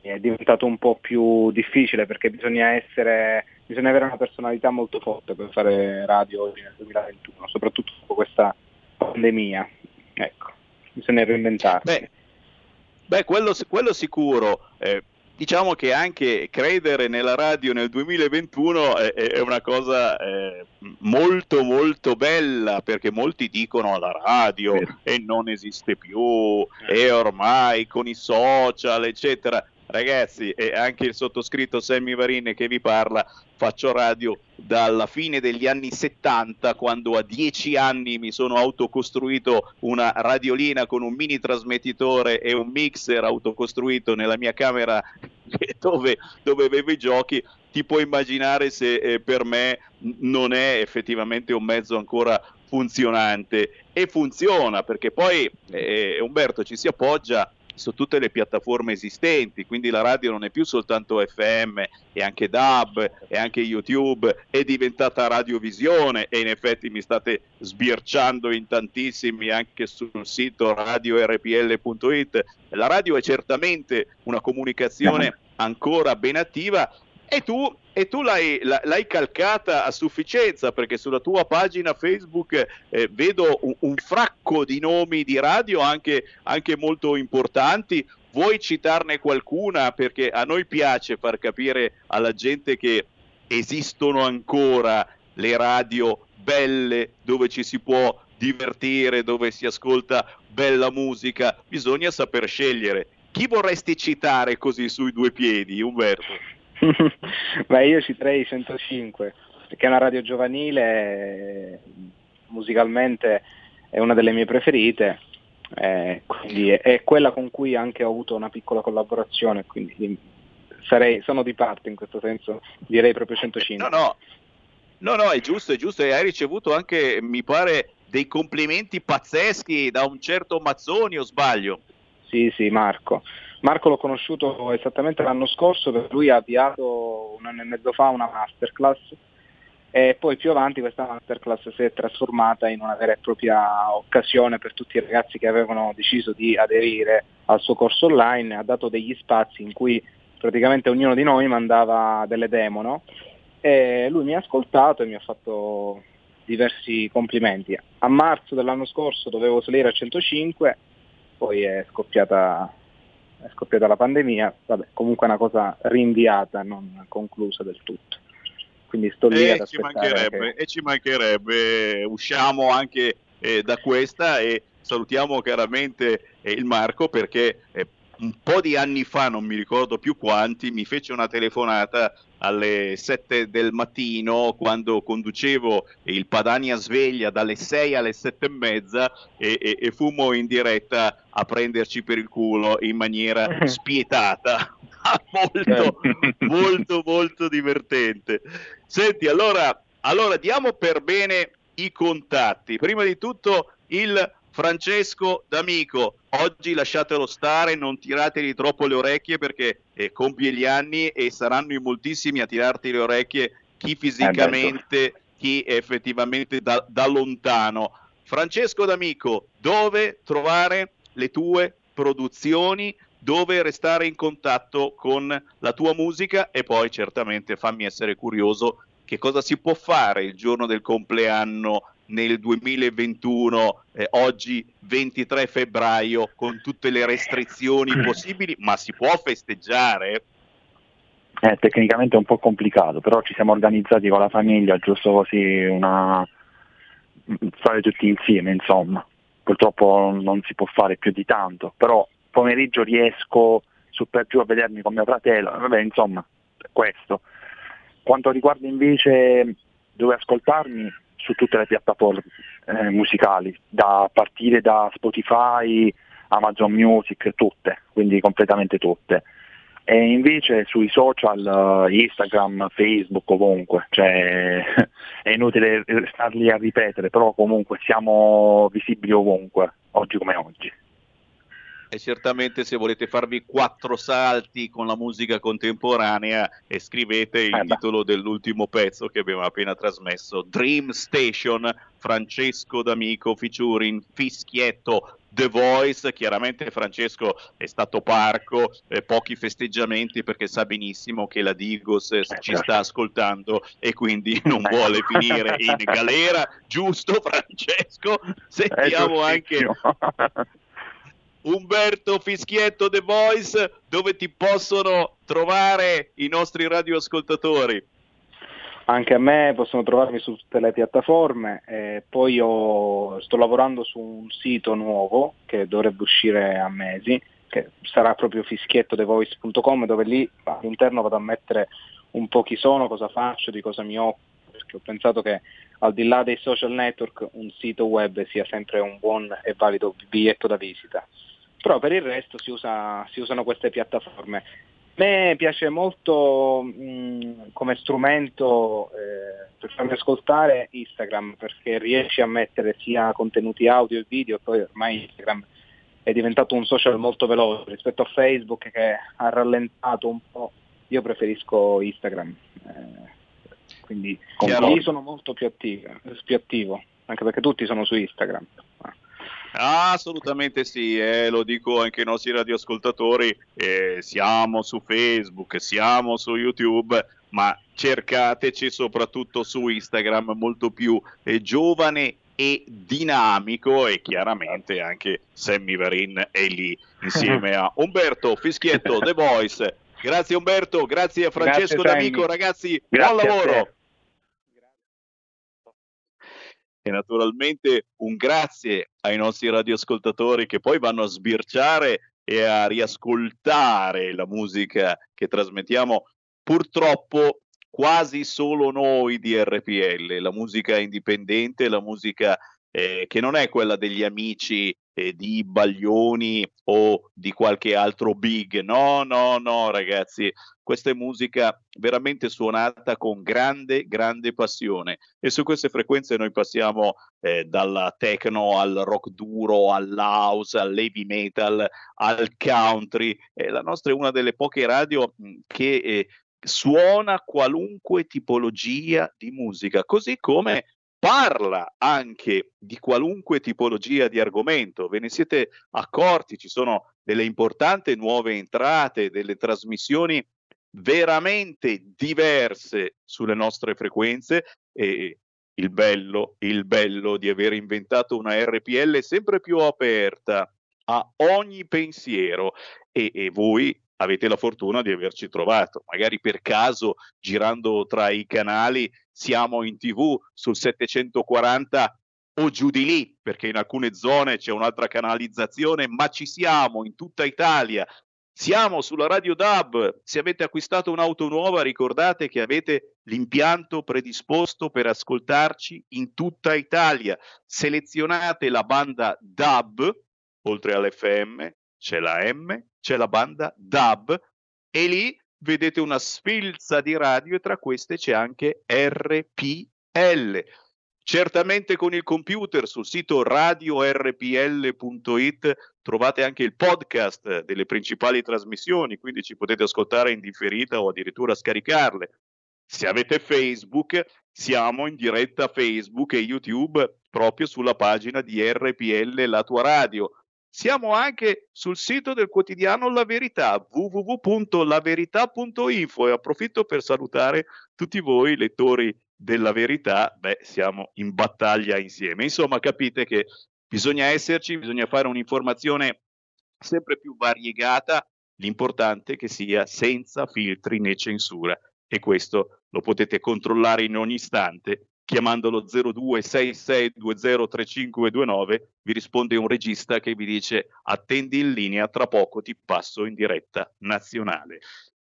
è diventato un po' più difficile perché bisogna essere, bisogna avere una personalità molto forte per fare radio oggi nel 2021, soprattutto dopo questa pandemia. Ecco, bisogna reinventarsi. Beh, beh quello, quello, sicuro. Eh, diciamo che anche credere nella radio nel 2021 è, è una cosa eh, molto molto bella perché molti dicono la radio e non esiste più e ormai con i social eccetera ragazzi e anche il sottoscritto Sammy Varin che vi parla faccio radio dalla fine degli anni 70 quando a 10 anni mi sono autocostruito una radiolina con un mini trasmettitore e un mixer autocostruito nella mia camera dove, dove avevo i giochi. Ti puoi immaginare se eh, per me non è effettivamente un mezzo ancora funzionante. E funziona perché poi eh, Umberto ci si appoggia su tutte le piattaforme esistenti, quindi la radio non è più soltanto FM, è anche DAB, è anche YouTube, è diventata radiovisione e in effetti mi state sbirciando in tantissimi anche sul sito radiorpl.it. La radio è certamente una comunicazione ancora ben attiva e tu, e tu l'hai, l'hai, calcata a sufficienza perché sulla tua pagina Facebook eh, vedo un, un, fracco di nomi di radio anche, anche molto importanti. Vuoi citarne qualcuna? Perché a noi piace far capire alla gente che esistono ancora le radio belle dove ci si può divertire, dove si ascolta bella musica. Bisogna saper scegliere. Chi vorresti citare così sui due piedi, Umberto? Beh, io citerei 105, perché è una radio giovanile, musicalmente è una delle mie preferite, eh, quindi è, è, quella con cui anche ho avuto una piccola collaborazione, quindi sarei, sono di parte in questo senso, direi proprio 105. No, no, no, no è giusto, è giusto, e hai ricevuto anche, mi pare, dei complimenti pazzeschi da un certo Mazzoni, o sbaglio? Sì, sì, Marco. Marco l'ho conosciuto esattamente l'anno scorso, per lui ha avviato un anno e mezzo fa una masterclass e poi più avanti questa masterclass si è trasformata in una vera e propria occasione per tutti i ragazzi che avevano deciso di aderire al suo corso online, ha dato degli spazi in cui praticamente ognuno di noi mandava delle demo no? e lui mi ha ascoltato e mi ha fatto diversi complimenti. A marzo dell'anno scorso dovevo salire a 105, poi è scoppiata è scoppiata la pandemia, vabbè, comunque è una cosa rinviata, non conclusa del tutto. Quindi sto lì e ad ci mancherebbe, che... E ci mancherebbe, usciamo anche eh, da questa e salutiamo chiaramente eh, il Marco perché eh, un po' di anni fa, non mi ricordo più quanti, mi fece una telefonata alle 7 del mattino quando conducevo il Padania Sveglia dalle 6 alle 7 e mezza e, e, e fummo in diretta a prenderci per il culo in maniera spietata. molto, molto, molto divertente. Senti, allora, allora diamo per bene i contatti. Prima di tutto il Francesco D'Amico, oggi lasciatelo stare, non tirategli troppo le orecchie perché eh, compie gli anni e saranno in moltissimi a tirarti le orecchie chi fisicamente, eh chi effettivamente da, da lontano. Francesco D'Amico, dove trovare le tue produzioni? dove restare in contatto con la tua musica e poi certamente fammi essere curioso che cosa si può fare il giorno del compleanno nel 2021, eh, oggi 23 febbraio, con tutte le restrizioni possibili, ma si può festeggiare? è tecnicamente un po' complicato, però ci siamo organizzati con la famiglia, giusto così una stare tutti insieme, insomma. Purtroppo non si può fare più di tanto, però pomeriggio riesco su per giù a vedermi con mio fratello, vabbè, insomma, questo. Quanto riguarda invece dove ascoltarmi, su tutte le piattaforme eh, musicali, da partire da Spotify, Amazon Music, tutte, quindi completamente tutte. E invece sui social, uh, Instagram, Facebook, ovunque, cioè, è inutile starli a ripetere, però comunque siamo visibili ovunque, oggi come oggi. E certamente se volete farvi quattro salti con la musica contemporanea, scrivete il eh titolo dell'ultimo pezzo che abbiamo appena trasmesso, Dream Station, Francesco D'Amico featuring Fischietto, The Voice, chiaramente Francesco è stato parco, eh, pochi festeggiamenti perché sa benissimo che la Digos eh, ci sta ascoltando e quindi non vuole finire in galera, giusto Francesco? Sentiamo anche Umberto Fischietto The Voice, dove ti possono trovare i nostri radioascoltatori? Anche a me possono trovarmi su tutte le piattaforme, eh, poi io sto lavorando su un sito nuovo che dovrebbe uscire a mesi, che sarà proprio fischiettodevoice.com dove lì all'interno vado a mettere un po' chi sono, cosa faccio, di cosa mi occupo, perché ho pensato che al di là dei social network un sito web sia sempre un buon e valido biglietto da visita. Però per il resto si, usa, si usano queste piattaforme. A me piace molto mh, come strumento eh, per farmi ascoltare Instagram perché riesci a mettere sia contenuti audio e video, poi ormai Instagram è diventato un social molto veloce rispetto a Facebook che ha rallentato un po'. Io preferisco Instagram, eh, quindi lì sono molto più attivo, più attivo, anche perché tutti sono su Instagram. Assolutamente sì, eh, lo dico anche ai nostri radioascoltatori, eh, siamo su Facebook, siamo su YouTube, ma cercateci soprattutto su Instagram molto più eh, giovane e dinamico e chiaramente anche Sammy Varin è lì insieme a Umberto Fischietto The Voice. Grazie Umberto, grazie a Francesco grazie, D'Amico, ragazzi, grazie buon lavoro e naturalmente un grazie ai nostri radioascoltatori che poi vanno a sbirciare e a riascoltare la musica che trasmettiamo purtroppo quasi solo noi di RPL, la musica indipendente, la musica eh, che non è quella degli amici eh, di Baglioni o di qualche altro big. No, no, no, ragazzi, questa è musica veramente suonata con grande, grande passione. E su queste frequenze noi passiamo eh, dalla techno al rock duro, all'house, all'heavy metal, al country. Eh, la nostra è una delle poche radio che eh, suona qualunque tipologia di musica, così come parla anche di qualunque tipologia di argomento. Ve ne siete accorti? Ci sono delle importanti nuove entrate, delle trasmissioni veramente diverse sulle nostre frequenze e il bello, il bello di aver inventato una RPL sempre più aperta a ogni pensiero e, e voi avete la fortuna di averci trovato. Magari per caso, girando tra i canali, siamo in tv sul 740 o giù di lì, perché in alcune zone c'è un'altra canalizzazione, ma ci siamo in tutta Italia. Siamo sulla Radio DAB. Se avete acquistato un'auto nuova, ricordate che avete l'impianto predisposto per ascoltarci in tutta Italia. Selezionate la banda DAB, oltre all'FM, c'è la M, c'è la banda DAB e lì vedete una sfilza di radio e tra queste c'è anche RPL. Certamente con il computer sul sito radiorpl.it trovate anche il podcast delle principali trasmissioni, quindi ci potete ascoltare in differita o addirittura scaricarle. Se avete Facebook, siamo in diretta Facebook e YouTube proprio sulla pagina di RPL La tua radio. Siamo anche sul sito del quotidiano La Verità, www.laverità.info e approfitto per salutare tutti voi lettori della Verità, beh, siamo in battaglia insieme. Insomma, capite che bisogna esserci, bisogna fare un'informazione sempre più variegata l'importante è che sia senza filtri né censura e questo lo potete controllare in ogni istante chiamandolo 0266203529 vi risponde un regista che vi dice attendi in linea, tra poco ti passo in diretta nazionale.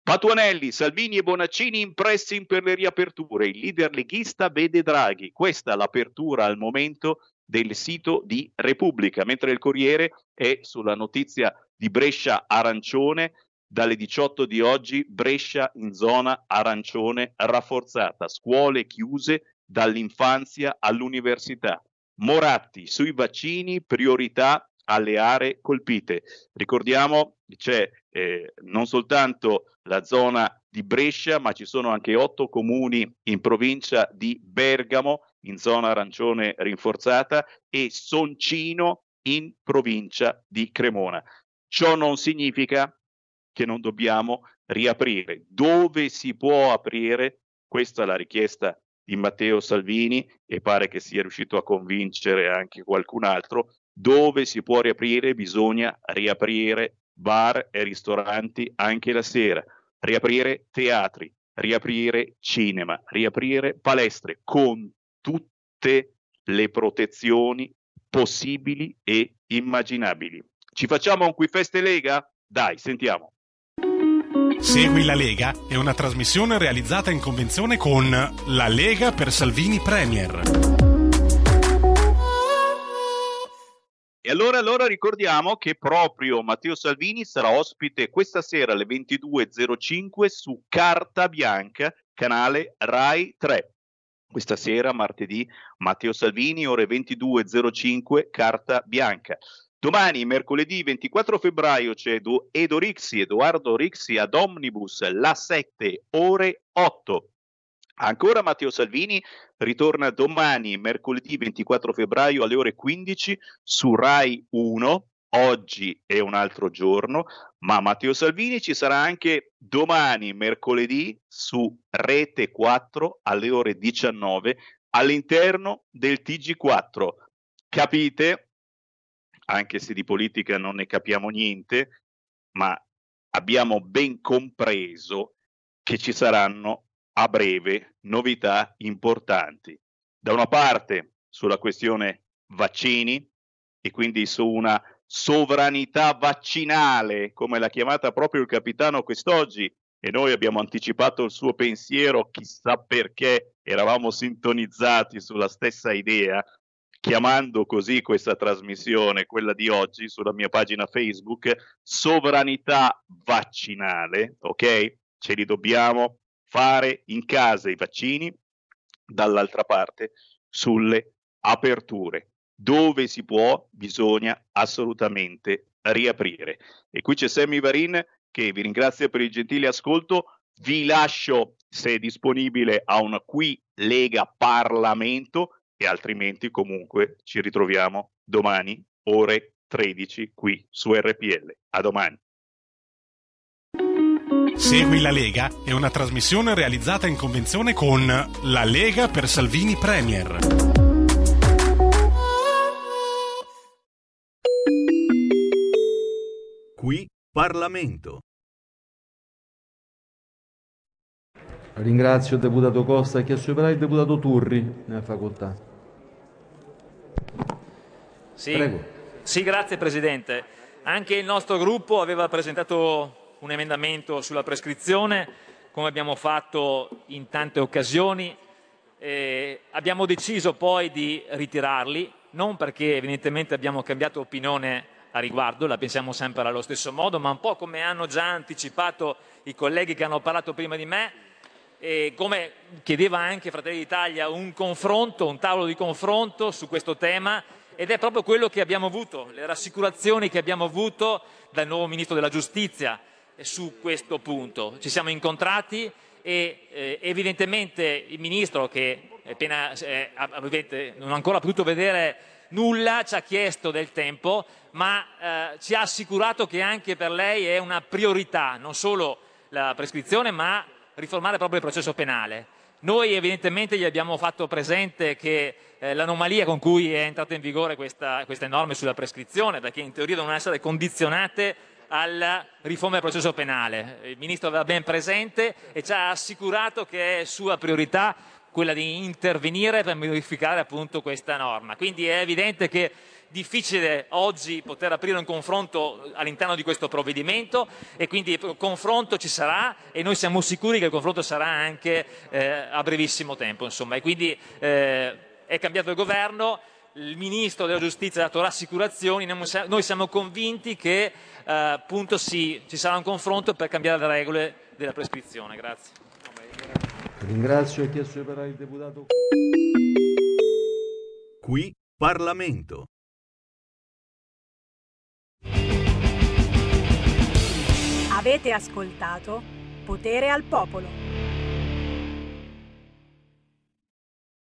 Patuanelli, Salvini e Bonaccini in pressing per le riaperture. Il leader leghista vede Draghi. Questa l'apertura al momento del sito di Repubblica, mentre il Corriere è sulla notizia di Brescia arancione. Dalle 18 di oggi Brescia in zona arancione rafforzata, scuole chiuse dall'infanzia all'università. Moratti sui vaccini, priorità alle aree colpite. Ricordiamo c'è eh, non soltanto la zona di Brescia, ma ci sono anche otto comuni in provincia di Bergamo, in zona arancione rinforzata, e Soncino in provincia di Cremona. Ciò non significa che non dobbiamo riaprire. Dove si può aprire? Questa è la richiesta di Matteo Salvini e pare che sia riuscito a convincere anche qualcun altro. Dove si può riaprire bisogna riaprire bar e ristoranti anche la sera, riaprire teatri, riaprire cinema, riaprire palestre con tutte le protezioni possibili e immaginabili. Ci facciamo un qui feste Lega? Dai, sentiamo. Segui la Lega è una trasmissione realizzata in convenzione con La Lega per Salvini Premier. E allora, allora ricordiamo che proprio Matteo Salvini sarà ospite questa sera alle 22.05 su Carta Bianca, canale Rai 3. Questa sera, martedì, Matteo Salvini, ore 22.05, Carta Bianca. Domani, mercoledì 24 febbraio, c'è Edo Rixi, Edoardo Rixi ad Omnibus, la 7, ore 8. Ancora Matteo Salvini ritorna domani, mercoledì 24 febbraio alle ore 15 su Rai 1. Oggi è un altro giorno, ma Matteo Salvini ci sarà anche domani, mercoledì, su Rete 4 alle ore 19 all'interno del TG4. Capite? Anche se di politica non ne capiamo niente, ma abbiamo ben compreso che ci saranno a breve novità importanti. Da una parte sulla questione vaccini e quindi su una sovranità vaccinale, come l'ha chiamata proprio il capitano quest'oggi, e noi abbiamo anticipato il suo pensiero, chissà perché eravamo sintonizzati sulla stessa idea, chiamando così questa trasmissione, quella di oggi, sulla mia pagina Facebook, sovranità vaccinale, ok? Ce li dobbiamo fare in casa i vaccini, dall'altra parte sulle aperture. Dove si può, bisogna assolutamente riaprire. E qui c'è Sammy Varin che vi ringrazio per il gentile ascolto. Vi lascio, se è disponibile, a un qui Lega Parlamento e altrimenti comunque ci ritroviamo domani ore 13 qui su RPL. A domani. Segui la Lega è una trasmissione realizzata in convenzione con La Lega per Salvini Premier. Qui Parlamento. Ringrazio il deputato Costa che assumerà il deputato Turri nella facoltà. Sì, Prego. sì, grazie Presidente. Anche il nostro gruppo aveva presentato un emendamento sulla prescrizione, come abbiamo fatto in tante occasioni. Eh, abbiamo deciso poi di ritirarli, non perché evidentemente abbiamo cambiato opinione a riguardo, la pensiamo sempre allo stesso modo, ma un po' come hanno già anticipato i colleghi che hanno parlato prima di me, e come chiedeva anche Fratelli d'Italia, un confronto, un tavolo di confronto su questo tema ed è proprio quello che abbiamo avuto, le rassicurazioni che abbiamo avuto dal nuovo Ministro della Giustizia, su questo punto. Ci siamo incontrati e eh, evidentemente il Ministro che appena, eh, non ha ancora potuto vedere nulla, ci ha chiesto del tempo, ma eh, ci ha assicurato che anche per lei è una priorità non solo la prescrizione, ma riformare proprio il processo penale. Noi evidentemente gli abbiamo fatto presente che eh, l'anomalia con cui è entrata in vigore questa, queste norme sulla prescrizione, perché in teoria devono essere condizionate alla riforma del processo penale. Il Ministro aveva ben presente e ci ha assicurato che è sua priorità quella di intervenire per modificare appunto questa norma. Quindi è evidente che difficile oggi poter aprire un confronto all'interno di questo provvedimento e quindi il confronto ci sarà e noi siamo sicuri che il confronto sarà anche eh, a brevissimo tempo. Insomma. E quindi eh, è cambiato il governo, il Ministro della Giustizia ha dato rassicurazioni, noi siamo convinti che eh, appunto sì, ci sarà un confronto per cambiare le regole della prescrizione. Grazie. Ringrazio e chiesto di parlare il deputato. Qui Parlamento. Avete ascoltato Potere al Popolo.